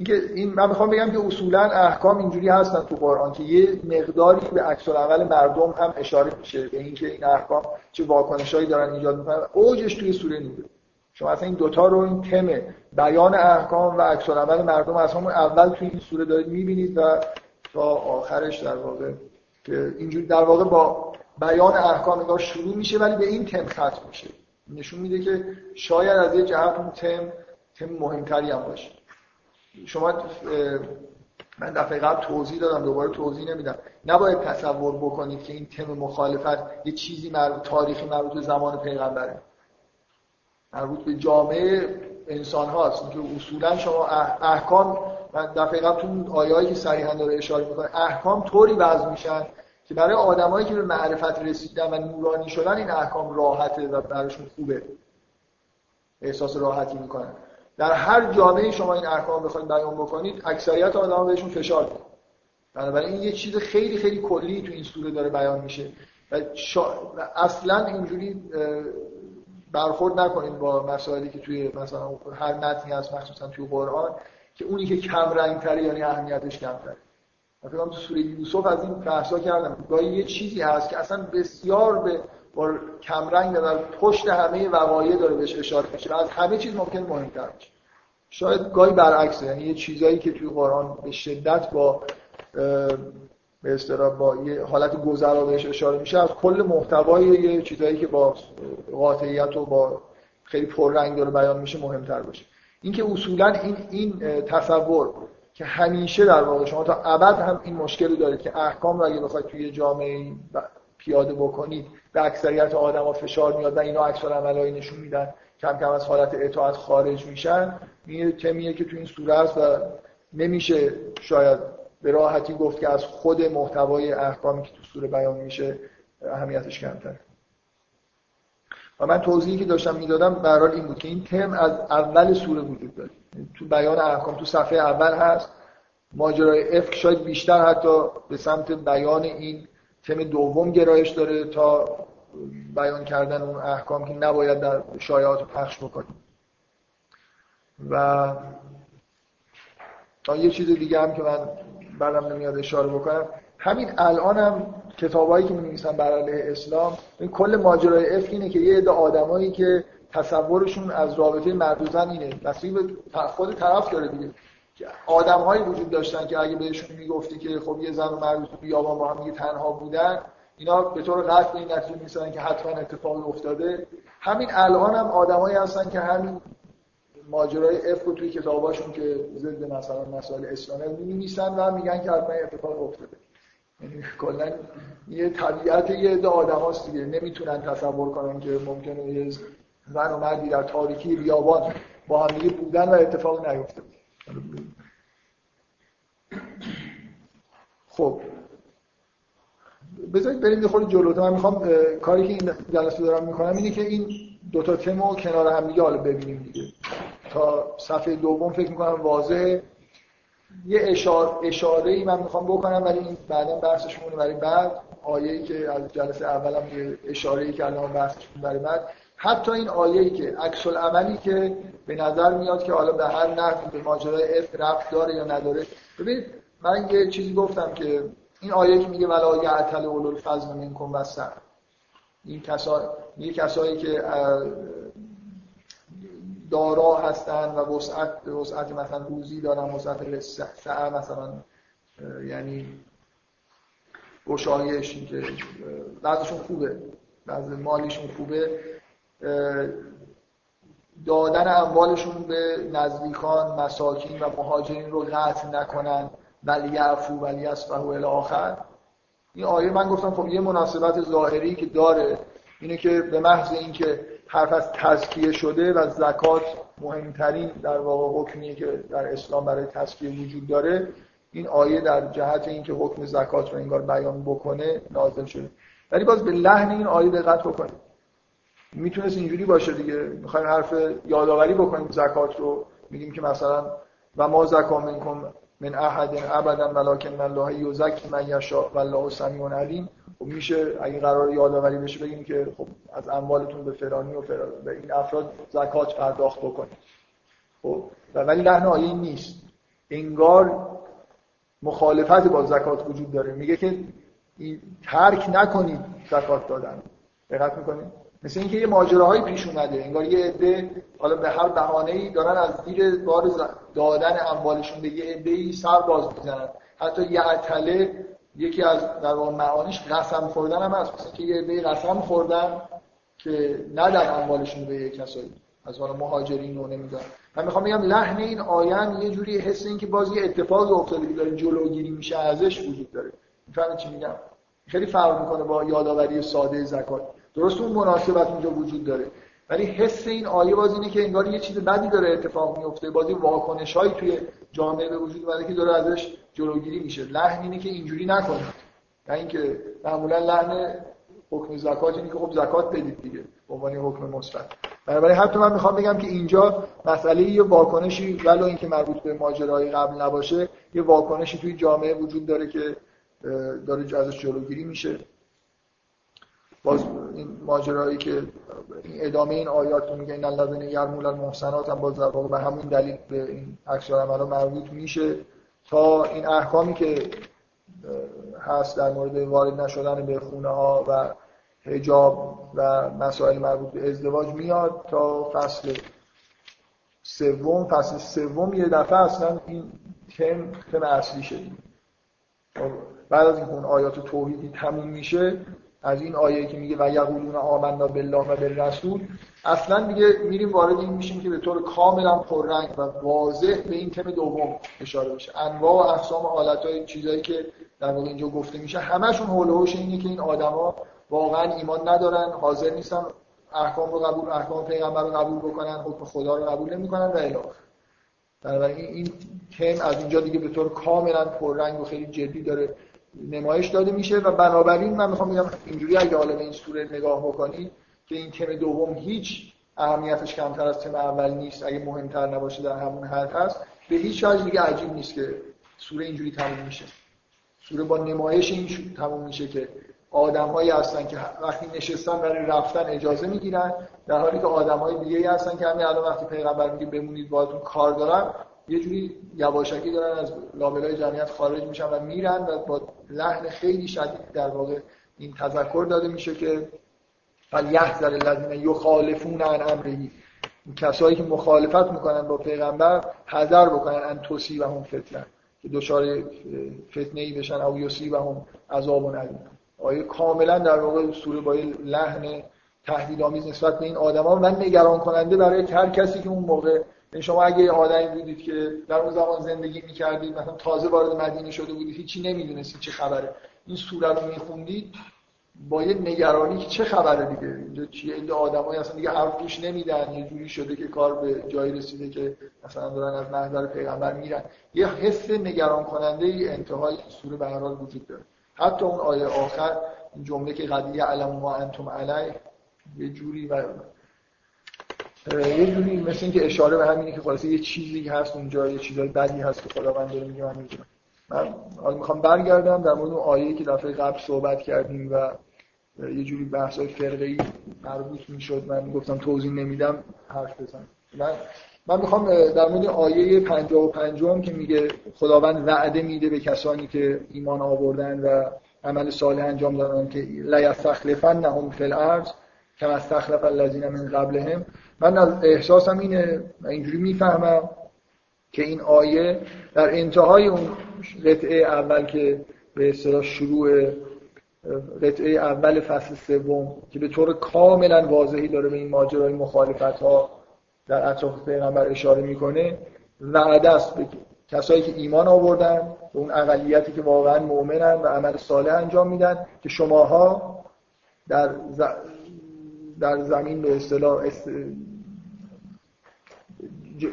اینکه این من می‌خوام بگم که اصولا احکام اینجوری هستن تو قرآن که یه مقداری به عکس العمل مردم هم اشاره میشه به اینکه این احکام چه واکنشایی دارن ایجاد می‌کنن. اوجش توی سوره نوره شما اصلا این دوتا رو این تم بیان احکام و عکس العمل مردم از همون اول توی این سوره دارید می‌بینید و تا آخرش در واقع که اینجوری در واقع با بیان احکام نگاه شروع میشه ولی به این تم ختم میشه. نشون میده که شاید از یه جهت اون تم تم مهمتری هم باشه. شما من دفعه قبل توضیح دادم دوباره توضیح نمیدم. نباید تصور بکنید که این تم مخالفت یه چیزی مربوط تاریخی مربوط به زمان پیغمبره. مربوط به جامعه انسان هاست که اصولا شما احکام من دفعه قبل تو آیه‌ای که صریحا داره اشاره می‌کنه احکام طوری وضع میشن که برای آدمایی که به معرفت رسیدن و نورانی شدن این احکام راحته و براشون خوبه. احساس راحتی می‌کنن. در هر جامعه شما این احکام بخواید بیان بکنید اکثریت آدم‌ها بهشون فشار میاد بنابراین این یه چیز خیلی خیلی کلی تو این سوره داره بیان میشه و, اصلا اینجوری برخورد نکنید با مسائلی که توی مثلا هر متنی هست مخصوصا توی قرآن که اونی که کم رنگ تره یعنی اهمیتش کمتره. مثلا تو سوره یوسف از این بحثا کردم. گاهی یه چیزی هست که اصلا بسیار به با کمرنگ در پشت همه وقایع داره بهش اشاره میشه. از همه چیز ممکن مهمتر باشه. شاید گاهی برعکسه یعنی یه چیزایی که توی قرآن به شدت با به اصطلاح با یه حالت گذرا بهش اشاره میشه از کل محتوای یه چیزایی که با قاطعیت و با خیلی پررنگ داره بیان میشه مهمتر باشه. اینکه اصولا این این تصور که همیشه در واقع شما تا ابد هم این مشکل دارید که احکام رو اگه بخواید توی جامعه پیاده بکنید به اکثریت آدما فشار میاد و اینا عکس عملایی نشون میدن. کم کم از حالت اطاعت خارج میشن. این تمیه که تو این سوره است و نمیشه شاید به راحتی گفت که از خود محتوای احکامی که تو سوره بیان میشه اهمیتش کمتر. و من توضیحی که داشتم می‌دادم به این بود که این تم از اول سوره وجود داره. تو بیان احکام تو صفحه اول هست. ماجرای افک شاید بیشتر حتی به سمت بیان این تم دوم گرایش داره تا بیان کردن اون احکام که نباید در شایعات پخش بکنیم. و تا یه چیز دیگه هم که من بعدم نمیاد اشاره بکنم همین الان هم کتابایی که می بر علیه اسلام این کل ماجرای افک اینه که یه عده آدمایی که تصورشون از رابطه مردوزن اینه نصیب خود طرف داره دیگه. آدمهایی وجود داشتن که اگه بهشون می‌گفتی که خب یه زن و مرد تو بیابان با هم تنها بودن اینا به طور قطع به این نتیجه می‌رسن که حتما اتفاقی افتاده. همین الان هم آدمایی هستن که همین ماجرای اف رو توی کتاباشون که ضد مثلا مسائل اسلامی می‌نویسن و میگن که حتما اتفاق افتاده. یعنی کلا یه طبیعت یه عده آدماست دیگه. نمی‌تونن تصور کنن که ممکنه یه زن و مردی در تاریکی بیابان با هم بودن و اتفاق نیفته خب. بذارید بریم یه جلوتر من می‌خوام کاری که این جلسه دارم می‌کنم اینه که این دوتا تمو کنار هم دیگه حالا ببینیم دیگه. تا صفحه دوم فکر می‌کنم واضحه. یه اشاره, اشاره ای من می‌خوام بکنم ولی این بعدا بحثش برای بعد آیه ای که از جلسه اولم یه اشاره ای کردم بحثش برای بعد حتی این آیه‌ای که عکس عملی که به نظر میاد که حالا به هر نحوی به ماجرای اف رفت داره یا نداره. ببینید من یه چیزی گفتم که این آیه که میگه ولا یعتل اولو الفضل منکم وسع. این کسا میگه کسایی که دارا هستن و وسعت وسعت مثلا روزی دارن وسعت سعه مثلا یعنی گشایش که بعضشون خوبه بعض مالیشون خوبه. دادن اموالشون به نزدیکان مساکین و مهاجرین رو قطع نکنن. ولی عفو ولی و آخر این آیه من گفتم خب یه مناسبت ظاهری که داره اینه که به محض اینکه حرف از تزکیه شده و زکات مهمترین در واقع حکمیه که در اسلام برای تزکیه وجود داره این آیه در جهت اینکه حکم زکات رو انگار بیان بکنه نازل شده. ولی باز به لحن این آیه دقت بکنید. می‌تونست اینجوری باشه دیگه. می‌خوایم حرف یادآوری بکنیم زکات رو میگیم که مثلا و ما زکا منکم من احد ابدا ولکن الله یزکی من یشاء والله سمیع علیم. خب میشه اگه قرار یادآوری بشه بگیم که خب از اموالتون به فرانی و فرانی به این افراد زکات پرداخت بکنید خب ولی لحن آیه نیست. انگار مخالفت با زکات وجود داره. میگه که این ترک نکنید زکات دادن. دقت می‌کنید؟ مثل اینکه یه ماجراهایی پیش اومده انگار یه عده حالا به هر بهانه‌ای دارن از زیر بار دادن اموالشون به یه عده‌ای سر باز می‌زنن. حتی یه عتله یکی از در واقع معانیش قسم خوردن هم هست. مثل که یه عده قسم خوردن که ندن اموالشون به یه کسایی. از حالا مهاجرین رو نمیدن من می‌خوام بگم لحن این آیه یه جوری حس این که باز یه اتفاق افتاده که داره جلوگیری میشه ازش وجود داره. می‌فهمید چی میگم؟ خیلی فرق می‌کنه با یادآوری ساده زکات. درست اون مناسبت اونجا وجود داره. ولی حس این آیه باز اینه که انگار یه چیز بدی داره اتفاق میفته بازی واکنش هایی توی جامعه به وجود اومده که داره ازش جلوگیری میشه. لحن اینه که اینجوری نکنید نه اینکه معمولا لحن حکم زکات اینه که خب زکات بدید دیگه به عنوان حکم مثبت. بنابراین حتی من می‌خوام بگم که اینجا مسئله یه واکنشی ولو اینکه مربوط به ماجرای قبل نباشه یه واکنشی توی جامعه وجود داره که داره ازش جلوگیری میشه. باز این ماجرایی که ادامه این آیات که میگه این الذین یرمون المحسنات هم باز در به همین دلیل به این عکس عملا مربوط میشه تا این احکامی که هست در مورد وارد نشدن به خونه ها و حجاب و مسائل مربوط به ازدواج میاد تا فصل سوم. فصل سوم یه دفعه اصلا این تم تم اصلی شد خب، بعد از این اون آیات توحیدی تموم میشه از این آیه که میگه و یقولون آمنا بالله و بالرسول اصلا دیگه میریم وارد این میشیم که به طور کاملا پررنگ و واضح به این تم دوم اشاره بشه. انواع و اقسام حالتهای چیزایی که در واقع اینجا گفته میشه همشون حول اینه که این آدما واقعا ایمان ندارن حاضر نیستن احکام رو قبول احکام پیغمبر رو قبول بکنن حکم خدا رو قبول نمی‌کنن و الی بنابراین این تم از اینجا دیگه به طور کاملا پررنگ و خیلی جدی داره نمایش داده میشه و بنابراین من می‌خوام بگم اینجوری اگه حالا به این سوره نگاه بکنید که این تم دوم هیچ اهمیتش کمتر از تم اول نیست اگه مهمتر نباشه در همون حد هست به هیچ وجه دیگه عجیب نیست که سوره اینجوری تموم میشه. سوره با نمایش این تموم میشه که آدمهایی هستن که وقتی نشستن برای رفتن اجازه می‌گیرن در حالی که آدمهای دیگه هستن که همین الان وقتی پیغمبر میگه بمونید باهاتون کار دارم یه جوری یواشکی دارن از لابلای جمعیت خارج میشن و میرن و با لحن خیلی شدید در واقع این تذکر داده میشه که فلیحذر الذین یخالفون عن امره کسایی که مخالفت می‌کنن با پیغمبر حذر بکنن ان و هم فتنه. که دچار فتنه ای بشن او یوسی و هم عذاب علیم آیه کاملا در واقع سوره با لحن تهدیدآمیز نسبت به این آدما من نگران کننده برای هر کسی که اون موقع شما اگه یه آدمی بودید که در اون زمان زندگی می‌کردید مثلا تازه وارد مدینه شده بودید هیچی نمی‌دونستید چه خبره. این سوره رو میخوندید با یه نگرانی که چه خبره دیگه؟ اینجا چیه؟ این آدمایی اصلا دیگه حرف گوش نمیدن. یه جوری شده که کار به جایی رسیده که مثلا دارن از محضر پیغمبر میرن. یه حس نگران کننده ای انتهای سوره به هر وجود داره. حتی اون آیه آخر این جمله که قضیه علم ما انتم علی یه جوری و یه جوری مثل اینکه اشاره به همینه که خلاصه یه چیزی هست اونجا یه چیزای بدی هست که خداوند داره میگه من می‌دونم من حالا می‌خوام برگردم در مورد اون آیه که دفعه قبل صحبت کردیم و یه جوری بحث های فرقه مربوط می‌شد. من گفتم توضیح نمیدم حرف بزنم. من من می‌خوام در مورد آیه 55 هم که میگه خداوند وعده میده به کسانی که ایمان آوردن و عمل صالح انجام دادن که لا یستخلفنهم فی الارض کما استخلف الذین من قبلهم. من از احساسم اینه اینجوری می‌فهمم که این آیه در انتهای اون قطعه اول که به اصطلاح شروع قطعه اول فصل سوم که به طور کاملا واضحی داره به این ماجرای مخالفت ها در اطراف پیغمبر اشاره می‌کنه وعده است به کسایی که ایمان آوردن به اون اقلیتی که واقعا مؤمنن و عمل صالح انجام میدن که شماها در در زمین به اصطلاح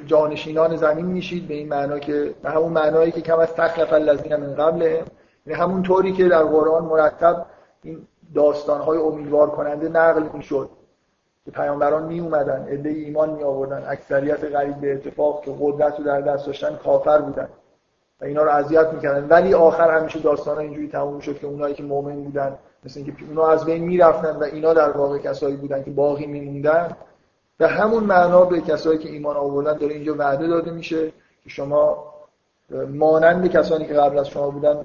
جانشینان زمین میشید به این معنا که به همون معنایی که کم از تخلف الذین من قبله. یعنی همون طوری که در قرآن مرتب این داستانهای امیدوار کننده نقل می‌شد که پیامبران می اومدن عده ایمان می آوردن اکثریت غریب به اتفاق که قدرت رو در دست داشتن کافر بودن و اینا رو اذیت می‌کردن. ولی آخر همیشه داستان اینجوری تموم شد که اونایی که مؤمن بودن مثل اینکه اونا از بین می‌رفتن و اینا در واقع کسایی بودن که باقی میموندن و همون معنا به کسایی که ایمان آوردن داره اینجا وعده داده میشه که شما مانند کسانی که قبل از شما بودن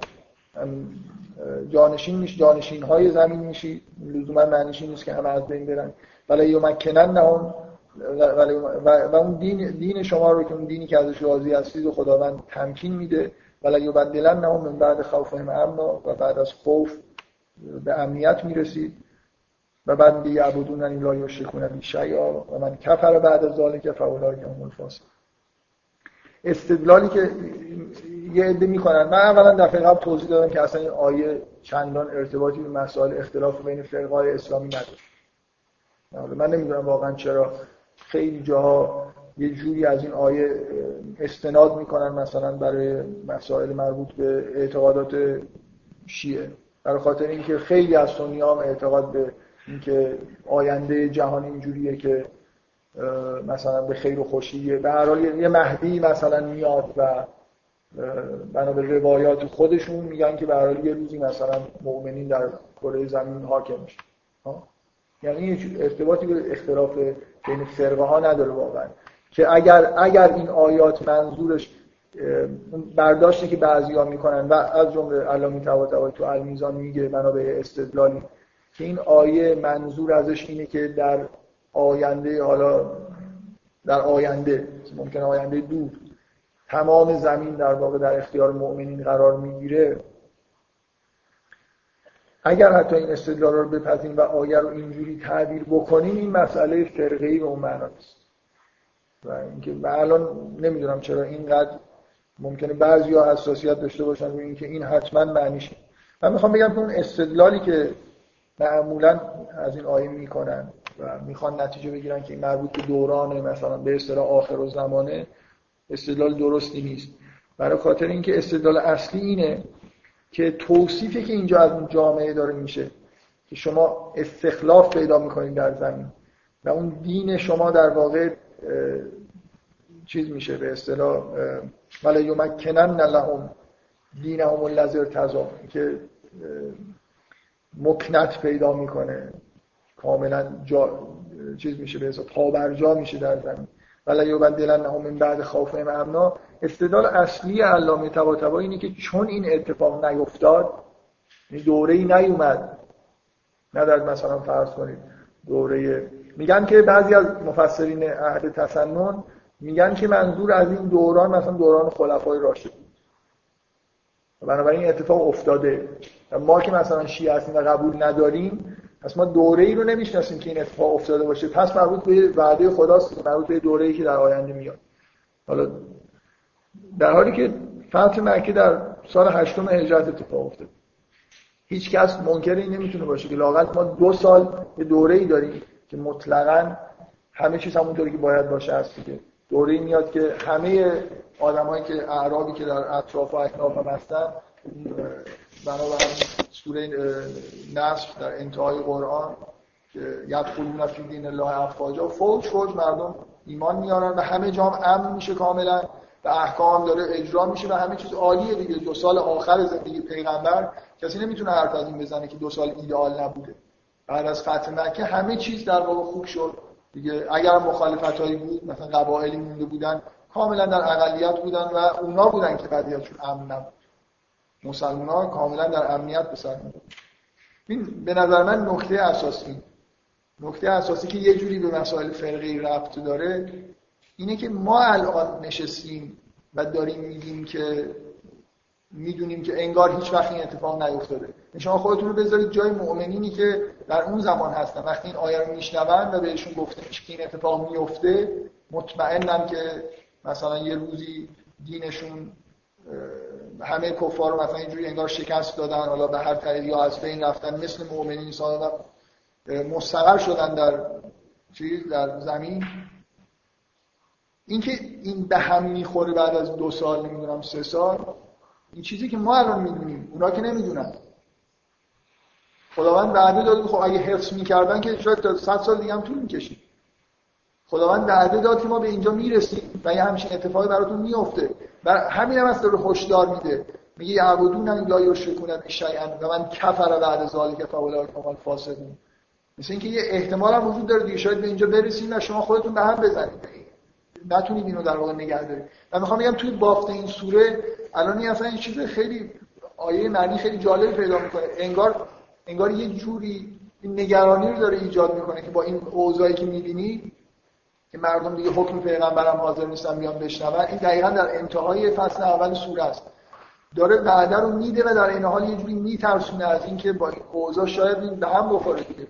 جانشین میش جانشین های زمین میشید لزوما معنیش نیست که همه از بین برن. ولی یمکنن نهم و اون دین, دین شما رو که اون دینی که ازش راضی هستید و خداوند تمکین میده. ولی یبدلن نهم من بعد خوفهم امنا و بعد از خوف به امنیت می‌رسید و بعد دیگه عبدون این لا یشرکون بی شیئا و من کفر بعد از ذالک فاولای هم الفاسق استدلالی که یه عده می‌کنن. من اولا دفعه قبل توضیح دادم که اصلا این آیه چندان ارتباطی به مسائل اختلاف بین فرقای اسلامی نداره. من نمی‌دونم واقعا چرا خیلی جاها یه جوری از این آیه استناد می‌کنن مثلا برای مسائل مربوط به اعتقادات شیعه. برای خاطر اینکه خیلی از سنی هم اعتقاد به اینکه آینده جهان اینجوریه که مثلا به خیر و خوشیه. به هر حال یه مهدی مثلا میاد و بنا به روایات خودشون میگن که به هر حال یه روزی مثلا مؤمنین در کره زمین حاکم میشه. یعنی ارتباطی به اختلاف بین فرقه ها نداره واقعا. که اگر اگر این آیات منظورش برداشتی که بعضیا می‌کنن و از جمله علامه طباطبایی تو المیزان میگه به استدلالی که این آیه منظور ازش اینه که در آینده حالا در آینده ممکن آینده دور تمام زمین در واقع در اختیار مؤمنین قرار می‌گیره. اگر حتی این استدلال رو بپذیم و آیه رو اینجوری تعبیر بکنیم این مسئله فرقه‌ای به اون معنا نیست. و اینکه الان نمی‌دونم چرا اینقدر ممکنه بعضیا حساسیت داشته باشن روی اینکه این حتما معنیش من می‌خوام بگم که اون استدلالی که معمولا از این آیه می‌کنن و می‌خوان نتیجه بگیرن که این مربوط به دوران مثلا به اصطلاح آخر و زمانه استدلال درستی نیست. برای خاطر اینکه استدلال اصلی اینه که توصیفی که اینجا از اون جامعه داره میشه که شما استخلاف پیدا می‌کنید در زمین و اون دین شما در واقع چیز میشه به اصطلاح ولا یمکنن لهم دینهم الذی ارتضا که مکنت پیدا می‌کنه. کاملا جا چیز میشه به حساب پابرجا میشه در زمین. ولی یبدلنهم من بعد خوفهم امنا. استدلال اصلی علامه طباطبایی اینه که چون این اتفاق نیفتاد دوره ای نیومد. نه مثلا فرض کنید دوره میگن که بعضی از مفسرین عهد تسنن میگن که منظور از این دوران مثلا دوران خلفای راشد بنابراین این اتفاق افتاده. ما که مثلا شیعه هستیم و قبول نداریم پس ما دوره ای رو نمی‌شناسیم که این اتفاق افتاده باشه. پس مربوط به وعده خداست مربوط به دوره ای که در آینده میاد. حالا در حالی که فتح مکه در سال هشتم هجرت اتفاق افتاد. هیچ کس منکر این نمی‌تونه باشه که لاقل ما دو سال یه دوره ای داریم که مطلقا همه چیز همونطوری که باید باشه هست دیگه. دوره میاد که همه آدمایی که اعرابی که در اطراف و اکناف هم هستن بنابراین سوره نصر در انتهای قرآن که یدخلون فی دین الله افواجا فوج فوج مردم ایمان میارن و همه جام امن میشه کاملا و احکام داره اجرا میشه و همه چیز عالیه دیگه. دو سال آخر زندگی پیغمبر کسی نمی‌تونه حرف از این بزنه که دو سال ایدئال نبوده. بعد از فتح مکه همه چیز در واقع خوب شد. دیگه اگر مخالفت هایی بود مثلا قبایلی مونده بودن کاملا در اقلیت بودن و اونا بودن که بعدیاتشون امن نبود. مسلمان ها کاملا در امنیت به سر این به نظر من نکته اساسی. نکته اساسی که یه جوری به مسائل فرقی ربط داره اینه که ما الان نشستیم و داریم میگیم که می‌دونیم که انگار هیچ وقت این اتفاق نیفتاده. شما خودتون رو بذارید جای مؤمنینی که در اون زمان هستن. وقتی این آیه رو میشنون و بهشون گفته که این اتفاق میفته مطمئنن که مثلا یه روزی دینشون همه کفار رو مثلا اینجوری انگار شکست دادن. حالا به هر طریقی یا از بین رفتن مثل مؤمنین سادات مستقر شدن در چیز در زمین. اینکه این به هم می‌خوره بعد از دو سال نمی‌دونم سه سال این چیزی که ما الان می‌دونیم اونا که نمی‌دونن. خداوند وعده داد خب اگه حفظ می‌کردن که شاید تا 100 سال دیگه هم طول می‌کشید خداوند وعده داد که ما به اینجا می‌رسیم و یه همچین اتفاقی براتون میفته و همین هم از داره هشدار میده. میگه یعبدون لا یشرکون شیئا و من کفر بعد ذالک فاولئک هم فاسقون مثل اینکه یه احتمال هم وجود داره دیگه. شاید به اینجا برسیم و شما خودتون به هم بزنید. نتونید اینو در واقع نگه دارید و می‌خوام بگم توی بافت این سوره الان این اصلا این چیز خیلی آیه معنی خیلی جالب پیدا می‌کنه. انگار انگار یه جوری این نگرانی رو داره ایجاد می‌کنه که با این اوضاعی که می‌بینی که مردم دیگه حکم پیغمبرم حاضر نیستن بیان بشنون این دقیقا در انتهای فصل اول سوره است. داره وعده رو میده و در این حال یه جوری میترسونه از اینکه با این اوضاع شاید این به هم بخوره دیگه.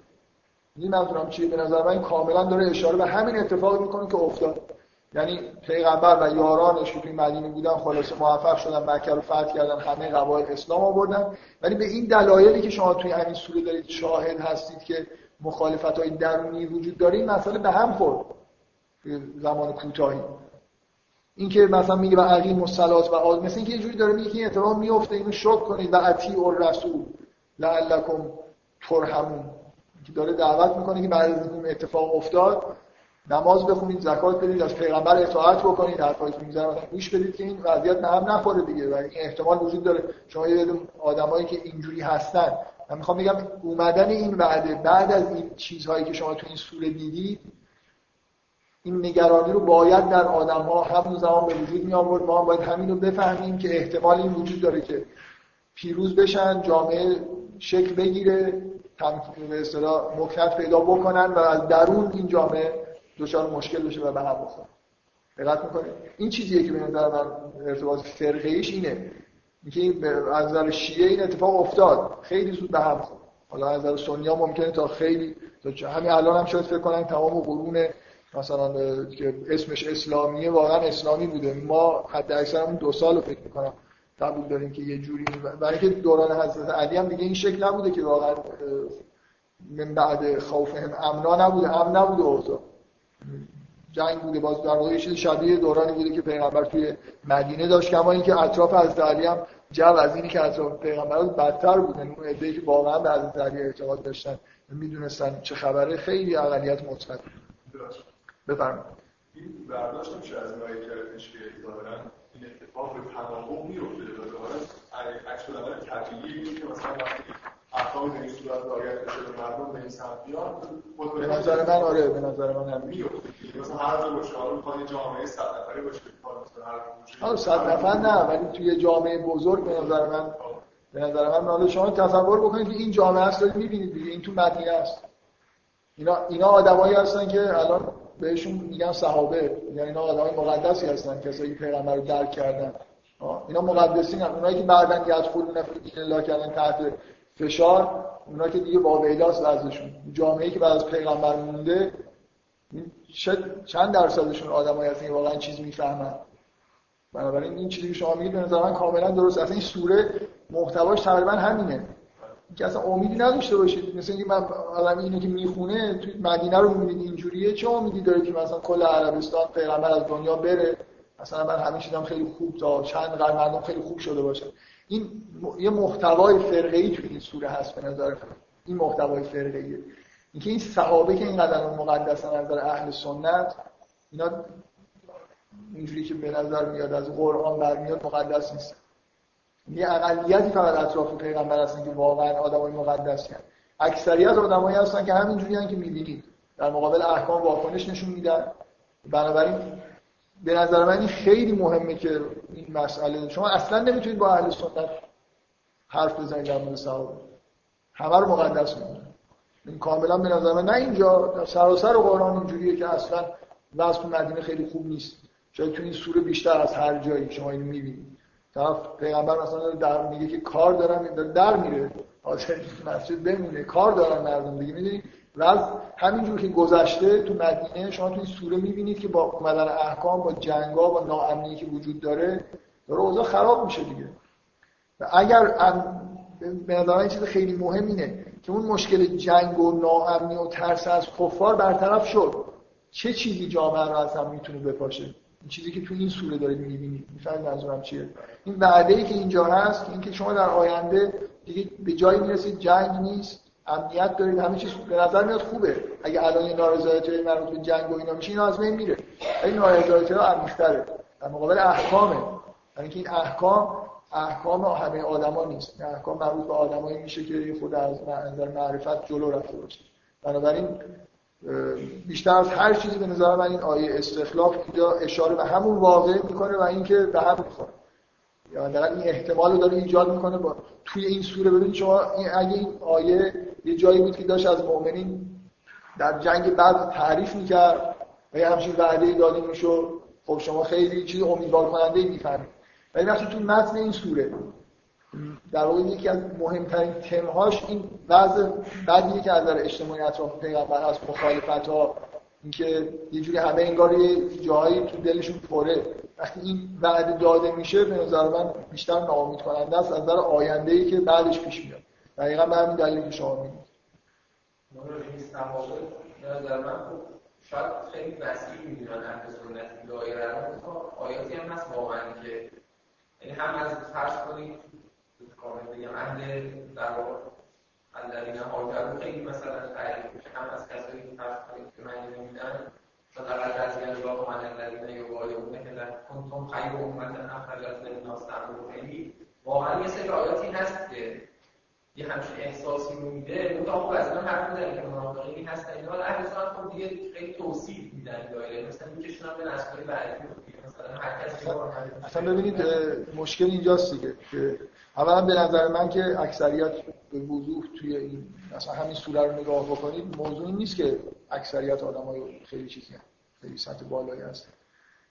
نمی‌دونم چیه؟ به نظر من کاملا داره اشاره به همین اتفاق می‌کنه که افتاد. یعنی پیغمبر و یارانش که توی مدینه بودن خلاصه موفق شدن مکه رو فتح کردن همه قبایل اسلام آوردن. ولی به این دلایلی که شما توی همین سوره دارید شاهد هستید که مخالفت های درونی وجود داره این مسئله به هم خورد زمان کوتاهی. اینکه مثلا میگه و عقیم و صلات و آد مثل اینکه یه جوری داره میگه که این اتفاق میفته اینو شک کنید و اطیع الرسول لعلکم ترحمون. که داره دعوت می‌کنه که بعد از این اتفاق افتاد نماز بخونید زکات بدید از پیغمبر اطاعت بکنید حرفایی که می‌ذارن گوش بدید که این وضعیت به هم نخوره دیگه و این احتمال وجود داره. شما یه آدمایی که اینجوری هستن من می‌خوام بگم اومدن این وعده بعد از این چیزهایی که شما تو این سوره دیدید این نگرانی رو باید در آدم ها همون زمان به وجود می آورد ما هم باید همین رو بفهمیم که احتمال این وجود داره که پیروز بشن جامعه شکل بگیره به اصطلاح مکنت پیدا بکنن و از درون این جامعه دچار مشکل بشه و به هم بخوره دقت می‌کنید؟ این چیزیه که به نظر من ارتباط فرقه ایش اینه. اینکه از نظر شیعه این اتفاق افتاد. خیلی زود به هم خورد. حالا از نظر سنی ها ممکنه تا خیلی تا همین الان هم شاید فکر کنن تمام قرون مثلا که اسمش اسلامیه واقعا اسلامی بوده. ما حد اکثرمون دو سال رو فکر می‌کنم قبول داریم که یه جوری برای که دوران حضرت علی هم دیگه این شکل نبوده که واقعا من بعد خوفهم امنا نبوده. امن نبوده اوضاع. جنگ بوده. باز در واقع چیز شبیه دورانی بوده که پیغمبر توی مدینه داشت. کما اینکه اطراف از علی هم جو از اینی که اطراف پیغمبر بدتر بودن اون عده‌ای که واقعا به حضرت علی اعتقاد داشتن. می‌دونستن چه خبره. خیلی اقلیت مطلق بفرمایید. این برداشت میشه از آیه کردش که ظاهرا این اتفاق به تناقض میفته ظاهرا عکس العمل طبیعی که مثلا وقتی احکام به این صورت رعایت بشه به مردم به این سمت بیان. به نظر من آره به نظر من هم میفته مثلا هر جا باشه حالا می‌خواد جامعه 100 نفره باشه حالا 100 نفر نه ولی توی جامعه بزرگ به نظر من به نظر من حالا شما تصور بکنید که این جامعه است دارید می‌بینید دیگه این تو مدینه است اینا اینا آدمایی هستن که الان بهشون میگن صحابه. یعنی اینا آدمای مقدسی هستن کسایی که پیغمبر رو درک کردن. اینا مقدسین هم. اونایی که بعدن یدخلون فی دین الله کردن تحت فشار اونا که دیگه واقعیلاست ازشون جامعه‌ای که بعد از پیغمبر مونده چند درصدشون آدمایی هستن که واقعا چیز می‌فهمن. بنابراین این چیزی که شما میگید به نظر من کاملا درست. اصلا این سوره محتواش تقریبا همینه. که اصلا امیدی نداشته باشید. مثل اینکه من آدم اینو که می‌خونه توی مدینه رو می‌بینید اینجوریه. چه امیدی داره که مثلا کل عربستان پیغمبر از دنیا بره؟ مثلا من همین چیزام خیلی خوب تا چند قرن مردم خیلی خوب شده باشه. این یه محتوای فرقه ای توی این سوره هست به نظر این محتوای فرقه ایه اینکه این صحابه که اینقدر مقدسن از نظر اهل سنت اینا اینجوری که به نظر میاد از قرآن برمیاد مقدس نیست. یه اقلیتی فقط اطراف پیغمبر هستن که واقعا آدمای مقدس هستن. اکثریت آدمایی هستن که همینجوری که می‌بینید. در مقابل احکام واکنش نشون میدن. بنابراین به نظر من این خیلی مهمه که این مسئله شما اصلا نمی‌تونید با اهل سنت حرف بزنید در مورد صحابه همه رو مقدس می‌دونن این کاملا به نظر من نه اینجا سراسر قرآن اینجوریه که اصلا وضع مدینه خیلی خوب نیست. شاید تو این سوره بیشتر از هر جایی شما اینو می‌بینید. طرف پیغمبر مثلا در میگه که کار دارم در میره. حاضر مسجد بمونه. کار دارن مردم. دیگه می‌دونی؟ و از همینجور که گذشته تو مدینه شما تو این سوره می‌بینید که با اومدن احکام با جنگا با ناامنی که وجود داره داره اوضاع خراب میشه دیگه. و اگر به این چیز خیلی مهم اینه که اون مشکل جنگ و ناامنی و ترس از کفار برطرف شد. چه چیزی جامعه رو از هم می‌تونه بپاشه؟ این چیزی که تو این سوره دارید می‌بینید. می‌فهمید منظورم چیه؟ این وعده ای که اینجا هست که اینکه شما در آینده دیگه به جایی می‌رسید جنگ نیست. امنیت دارید همه چیز به نظر میاد خوبه. اگه الان این نارضایتی مربوط به جنگ و اینا میشه اینا از بین میره. این نارضایتی ها عمیق‌تره. در مقابل احکامه. یعنی که این احکام احکام همه آدما نیست. احکام مربوط به آدمایی میشه که خود از نظر معرفت جلو رفته باشه. بنابراین بیشتر از هر چیزی به نظر من این آیه استخلاف اینجا اشاره به همون واقع می‌کنه و اینکه به هم می‌خوره. یا این احتمال رو داره ایجاد می‌کنه با توی این سوره. ببینید شما این اگه این آیه یه جایی بود که داشت از مؤمنین در جنگ بعد تعریف می‌کرد و یه همچین وعده داده می‌شد. خب شما خیلی چیز امیدوار کننده می‌فهمید ولی وقتی تو متن این سوره در واقع یکی از مهمترین تمهاش این وضع بعدیه که از نظر اجتماعی اطراف پیغمبر از مخالفت ها اینکه یه جوری همه انگار یه جایی تو دلشون پره. وقتی این وعده داده میشه به نظر من بیشتر ناامید کننده است از نظر آینده ای که بعدش پیش میاد. دقیقا به همین دلیلی که شما میگید. نظر من خب شاید خیلی وسیع می‌دونن اهل سنت دایره رو. آیاتی هم هست واقعا که یعنی هم از فرض کنید کامل بگم اهل در الذین هاجروا خیلی مثلا تعریف هم از کسایی که فرض کنید که من نمیدن مثلا از الله من الذین یبایعون که کنتم خیر امت اخرجت للناس تأمرون خیلی واقعا یه سری آیاتی هست که یه همچین احساسی رو میده اون تا از من حرف می‌زنه که منافقینی هستن اینا اهل سنت خب دیگه خیلی توصیف میدن دایره مثلا میکشونن به نسخه بعدی مثلا هر کسی اصلا ببینید مشکل اینجاست دیگه که اولا به نظر من که اکثریت به وضوح توی این مثلا همین سوره رو نگاه بکنید موضوع نیست که اکثریت آدمای خیلی چیزی هم. خیلی سطح بالایی هست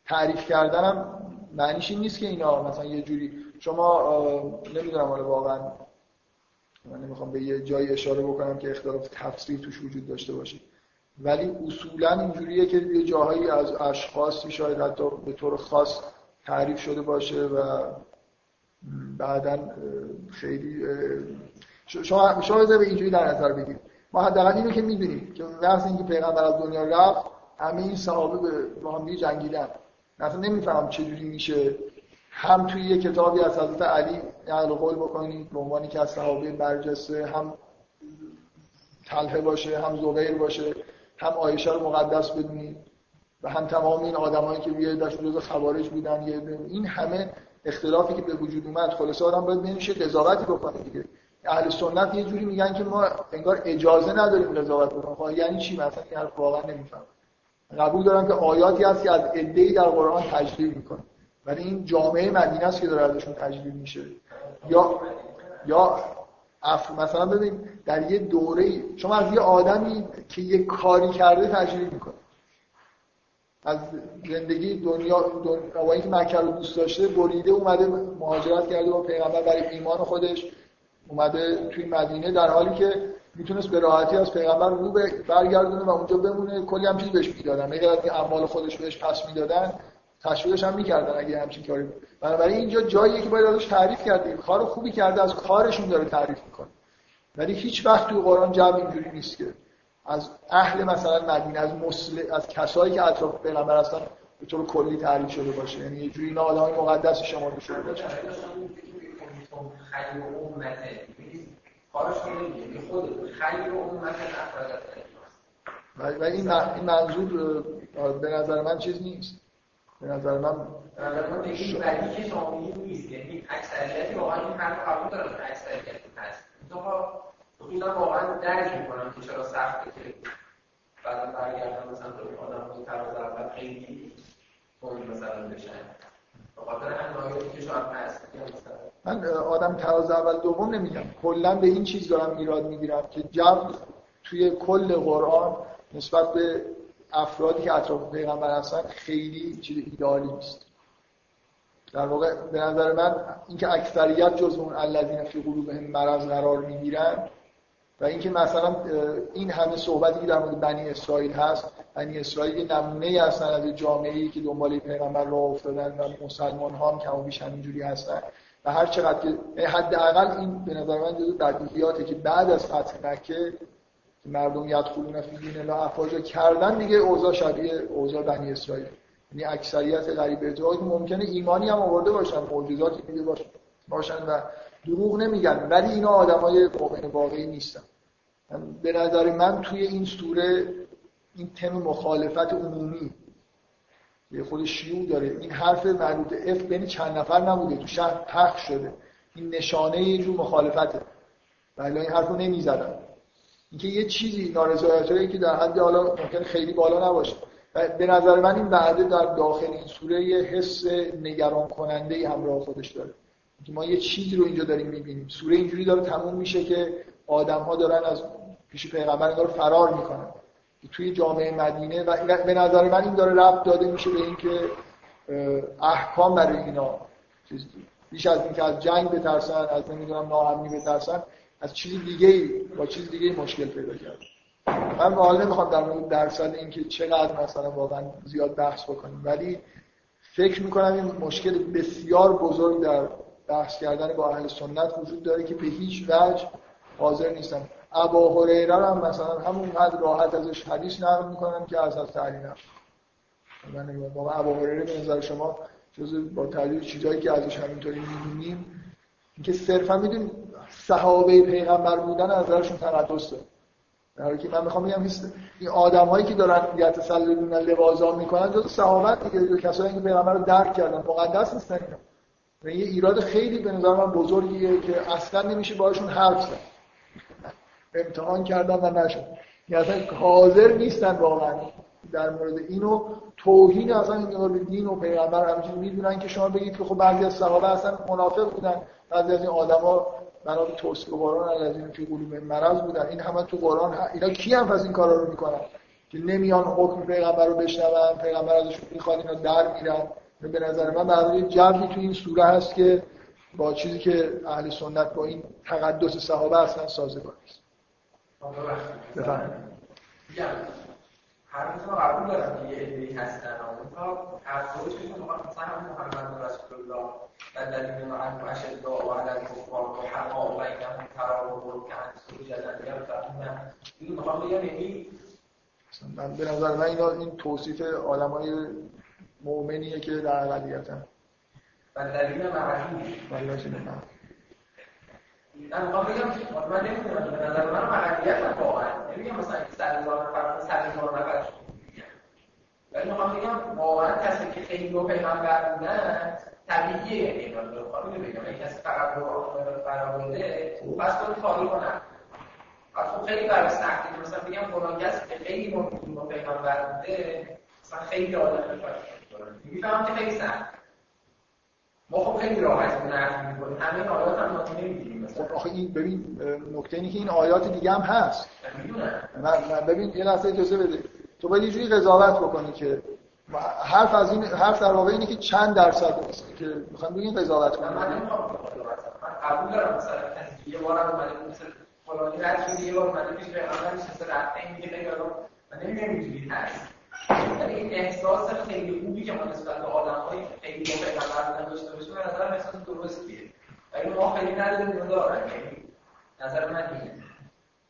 تعریف کردنم معنیش این نیست که اینا مثلا یه جوری شما نمی‌دونم حالا واقعا من نمی‌خوام به یه جایی اشاره بکنم که اختلاف تفسیر توش وجود داشته باشه. ولی اصولا اینجوریه که یه جاهایی از اشخاصی شاید حتی به طور خاص تعریف شده باشه و بعدا خیلی شما شما به اینجوری در نظر بگیرید. ما حداقل اینو که می‌دونیم که وقتی اینکه پیغمبر از دنیا رفت همه این صحابه با هم جنگیدن. مثلا نمی‌فهمم چجوری میشه. هم توی یه کتابی از حضرت علی نقل قول بکنید به عنوانی که از صحابه برجسته هم طلحه باشه هم زبیر باشه هم آیشه رو مقدس بدونید و هم تمام این آدمایی که یه داشت جزء خوارج بودن یه این همه اختلافی که به وجود اومد خلاص آدم باید بینش قضاوتی بکنه دیگه. اهل سنت یه جوری میگن که ما انگار اجازه نداریم قضاوت بکنیم. خب یعنی چی؟ مثلا این حرف واقعا نمیفهم قبول دارم که آیاتی هست که از ادعی در قرآن تجلیل می‌کنه. ولی این جامعه مدینه است که داره ازشون تجلیل میشه. یا یا اف... مثلا ببین در یه دوره شما از یه آدمی که یه کاری کرده تجلیل می‌کنه از زندگی دنیا دنیا اینکه مکه رو دوست داشته بریده اومده مهاجرت کرده با پیغمبر برای ایمان خودش اومده توی مدینه در حالی که می‌تونست به راحتی از پیغمبر رو برگردونه و اونجا بمونه. کلی هم چیز بهش می‌دادن. غیر از که اعمال خودش بهش پس می‌دادن تشویقش هم می‌کردن اگه همچین کاری بنابراین اینجا جاییه که باید ازش تعریف کردیم. کار خوبی کرده از کارشون داره تعریف می‌کنه. ولی هیچ وقت توی قرآن جمع اینجوری نیست که از اهل مثلا مدینه از مسلم از کسایی که اطراف پیغمبر هستن به طور کلی تعریف شده باشه. یعنی یه جوری اینا آدمای مقدس شما شده باشه. و این منظور به نظر من چیز نیست. به نظر من این بدی که شما نیست. یعنی اکثریتی واقعا این حرف قبول دارن اکثریت هست. اصولا واقعا درک می‌کنم که چرا سخته که بعدا برگردن مثلا تو آدم های تراز اول خیلی کلی مثلا بشن. من آدم تراز اول دوم نمیگم. کلا به این چیز دارم ایراد می‌گیرم که جو توی کل قرآن نسبت به افرادی که اطراف پیغمبر هستن خیلی چیز ایدالی نیست. در واقع به نظر من اینکه اکثریت جز اون الذین فی قلوبهم مرض قرار می‌گیرن و اینکه مثلا این همه صحبتی که در مورد بنی اسرائیل هست بنی اسرائیل یه نمونه هستن از جامعه‌ای که دنبال پیغمبر راه افتادن و مسلمان ها هم کم و بیش همینجوری هستن. و هر چقدر که حداقل این به نظر من جزو بدیهیاته که بعد از فتح مکه مردم یدخلون فی دین الله افواجا کردن دیگه اوضاع شبیه اوضاع بنی اسرائیل. یعنی اکثریت غریب اتحاد ممکنه ایمانی هم آورده باشن معجزاتی دیگه باشن و دروغ نمیگن ولی اینا آدمای مؤمن واقعی نیستن. به نظر من توی این سوره این تم مخالفت عمومی یه خود شیوع داره. این حرف مربوط اف بین چند نفر نبوده تو شهر پخش شده. این نشانه یه جور مخالفته. ولی این حرفو نمی‌زدن اینکه یه چیزی نارضایتی که در حد حالا ممکن خیلی بالا نباشه. به نظر من این وعده در داخل این سوره یه حس نگران کننده ای همراه خودش داره. ما یه چیزی رو اینجا داریم می‌بینیم. سوره اینجوری داره تموم میشه که آدم ها دارن از پیش پیغمبر داره فرار می‌کنن. توی جامعه مدینه و به نظر من این داره ربط داده میشه به اینکه احکام برای اینا. بیش از اینکه از جنگ بترسن از نمی‌دونم ناامنی بترسن. از چیز دیگه با چیز دیگه مشکل پیدا کرد. من حالا نمی‌خوام در مورد درصد اینکه چقدر مثلا واقعا زیاد بحث بکنیم ولی فکر می‌کنم این مشکل بسیار بزرگ در بحث کردن با اهل سنت وجود داره که به هیچ وجه حاضر نیستم ابا هریره هم مثلا همونقدر راحت ازش حدیث نقل می‌کنن که از از علی نقل. من نمی‌دونم ابا هریره به نظر شما جز با تعلیل چیزایی که ازش همینطوری می‌دونیم اینکه صرفا می‌دونیم صحابه پیغمبر بودن از نظرشون تقدس داره در که من می‌خوام بگم این آدمایی که دارن یتسللون لوازا می‌کنن جز صحابت دیگه کسایی که پیغمبر رو درک کردن. مقدس نیستن اینا. یه ایراد خیلی به نظر من بزرگیه که اصلا نمیشه باهاشون حرف زد. امتحان کردن و نشد. یعنی اصلا حاضر نیستن واقعا در مورد اینو. توهین اصلا این به دین و پیغمبر همچنین می‌دونن که شما بگید که خب بعضی از صحابه اصلا منافق بودن. بعضی از این آدما بنا به توصیه قرآن از این که قلوب مرض بودن. این همه تو قرآن ها. اینا کی هم پس این کارا رو می‌کنن؟ که نمیان حکم پیغمبر رو بشنون پیغمبر ازشون می‌خواد اینا در میرن. به نظر من برای جبری تو این سوره هست که با چیزی که اهل سنت با این تقدس صحابه اصلا سازگار نیست. بفرمایید حرفتون قبول دارم که یه عده‌ای هستن تا افرادی که مثلا محمد رسول الله و ما ان اشد و علی الکفار و حما بینهم تراوح و کان سجدا یرفعون این می‌خوام بگم یعنی من به نظر من اینا این توصیف آدمای مؤمنیه که در اقلیتن. و معرفی والله نه من می‌خوام بگم من نمی‌دونم به نظر من مقدیت هم واقعا نمیگم مثلا صد هزار نفر صد هزار نفر ولی می‌خوام بگم واقعا کسی که خیلی رو پیغمبر بودن طبیعیه یعنی اینا رو خواهی بگم این کسی فقط رو برآورده پس تو کاری کنم پس خب خیلی برای سختی مثلا بگم فلان کسی که خیلی رو پیغمبر بوده مثلا خیلی آدم می‌فهمم که خیلی سخت ما خب خیلی راحت نقل می‌کنیم. همه آیات هم نمی‌گیریم خب آخه این ببین نکته اینه که این آیات دیگه هم هست. من, ببین یه لحظه اجازه بده. تو باید یه جوری قضاوت بکنی که حرف از این حرف در واقع اینه که چند درصد است که می‌خوام بگین قضاوت کنم. من قبول دارم مثلا یه بارم اومده مثلا فلانی رد شده یه بار اومده پیش پیغمبر نشسته رفته میگه خیلی من نمیگم اینجوری هست. یعنی این احساس خیلی خوبی که ما نسبت به آدم‌های خیلی با پیغمبر داشته نظر احساس درستیه. ولی ما خیلی نداریم دارن یعنی نظر من اینه.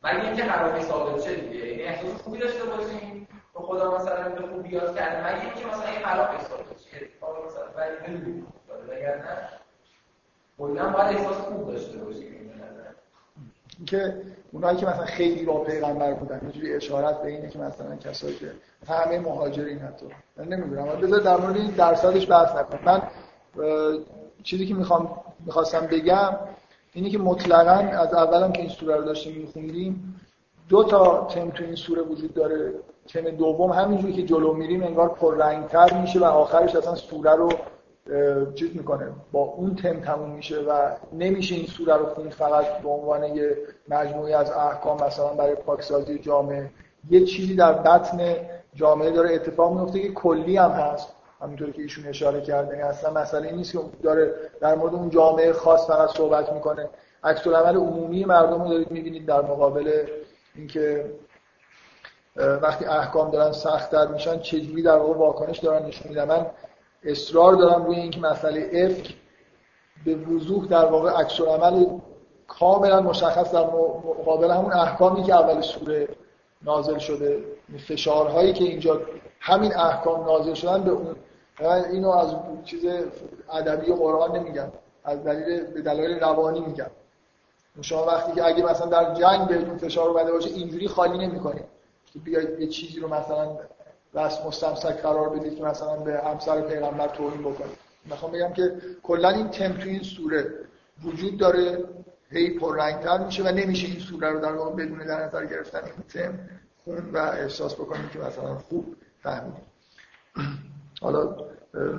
مگه اینکه حرامی ثابت شه دیگه؟ یعنی احساس خوبی داشته باشیم به خدا مثلا به خوبی یاد کرده. مگه اینکه مثلا این حرام ثابت شه؟ اتفاق مثلا ولی نمی‌دونم وگرنه کلا باید احساس خوب داشته باشیم که اونایی که مثلا خیلی با پیغمبر بودن یه جوری اشارت به اینه که مثلا کسایی که همه مهاجرین حتی. من نمی‌دونم. بذار در مورد این درصدش بحث نکنم. من چیزی که می‌خوام می‌خواستم بگم اینه که مطلقا از اولم که این سوره رو داشتیم میخوندیم دو تا تم تو این سوره وجود داره. تم دوم همینجوری که جلو میریم انگار پررنگتر میشه و آخرش اصلا سوره رو چیز می‌کنه. با اون تم تموم میشه و نمیشه این سوره رو خوند فقط به عنوان یه مجموعی از احکام مثلا برای پاکسازی جامعه. یه چیزی در بطن جامعه داره اتفاق میفته که کلی هم هست. همونطوری که ایشون اشاره کردن یعنی اصلا مسئله نیست که داره در مورد اون جامعه خاص فقط صحبت می‌کنه. عکس عمل عمومی مردم رو دارید می‌بینید در مقابل اینکه وقتی احکام دارن سختتر میشن چجوری در واقع واکنش دارن نشون میدن. من اصرار دارم روی اینکه مسئله افک به وضوح در واقع عکس عمل کاملا مشخص در مقابل همون احکامی که اول سوره نازل شده. فشارهایی که اینجا همین احکام نازل شدن به اون اینو از چیز ادبی قرآن نمیگم. از دلیل به دلایل روانی میگم. شما وقتی که اگه مثلا در جنگ بهتون فشار اومده باشه اینجوری خالی نمی‌کنید. که بیاید یه چیزی رو مثلا دست مستمسک قرار بدید که مثلا به همسر پیغمبر توهین بکنید. می‌خوام بگم که کلا این تم تو این سوره وجود داره هی پررنگتر میشه و نمیشه این سوره رو در واقع بدون در نظر گرفتن این تم و احساس بکنیم که مثلا خوب فهمیدیم حالا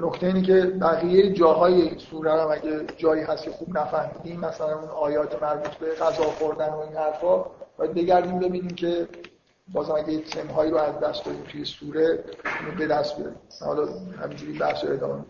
نکته اینه که بقیه جاهای سوره هم اگه جایی هست که خوب نفهمیدیم مثلا اون آیات مربوط به غذا خوردن و این حرفا باید بگردیم ببینیم که بازم اگه تمهایی رو از دست دادیم توی سوره به دست بیاریم. حالا همینجوری بحث رو ادامه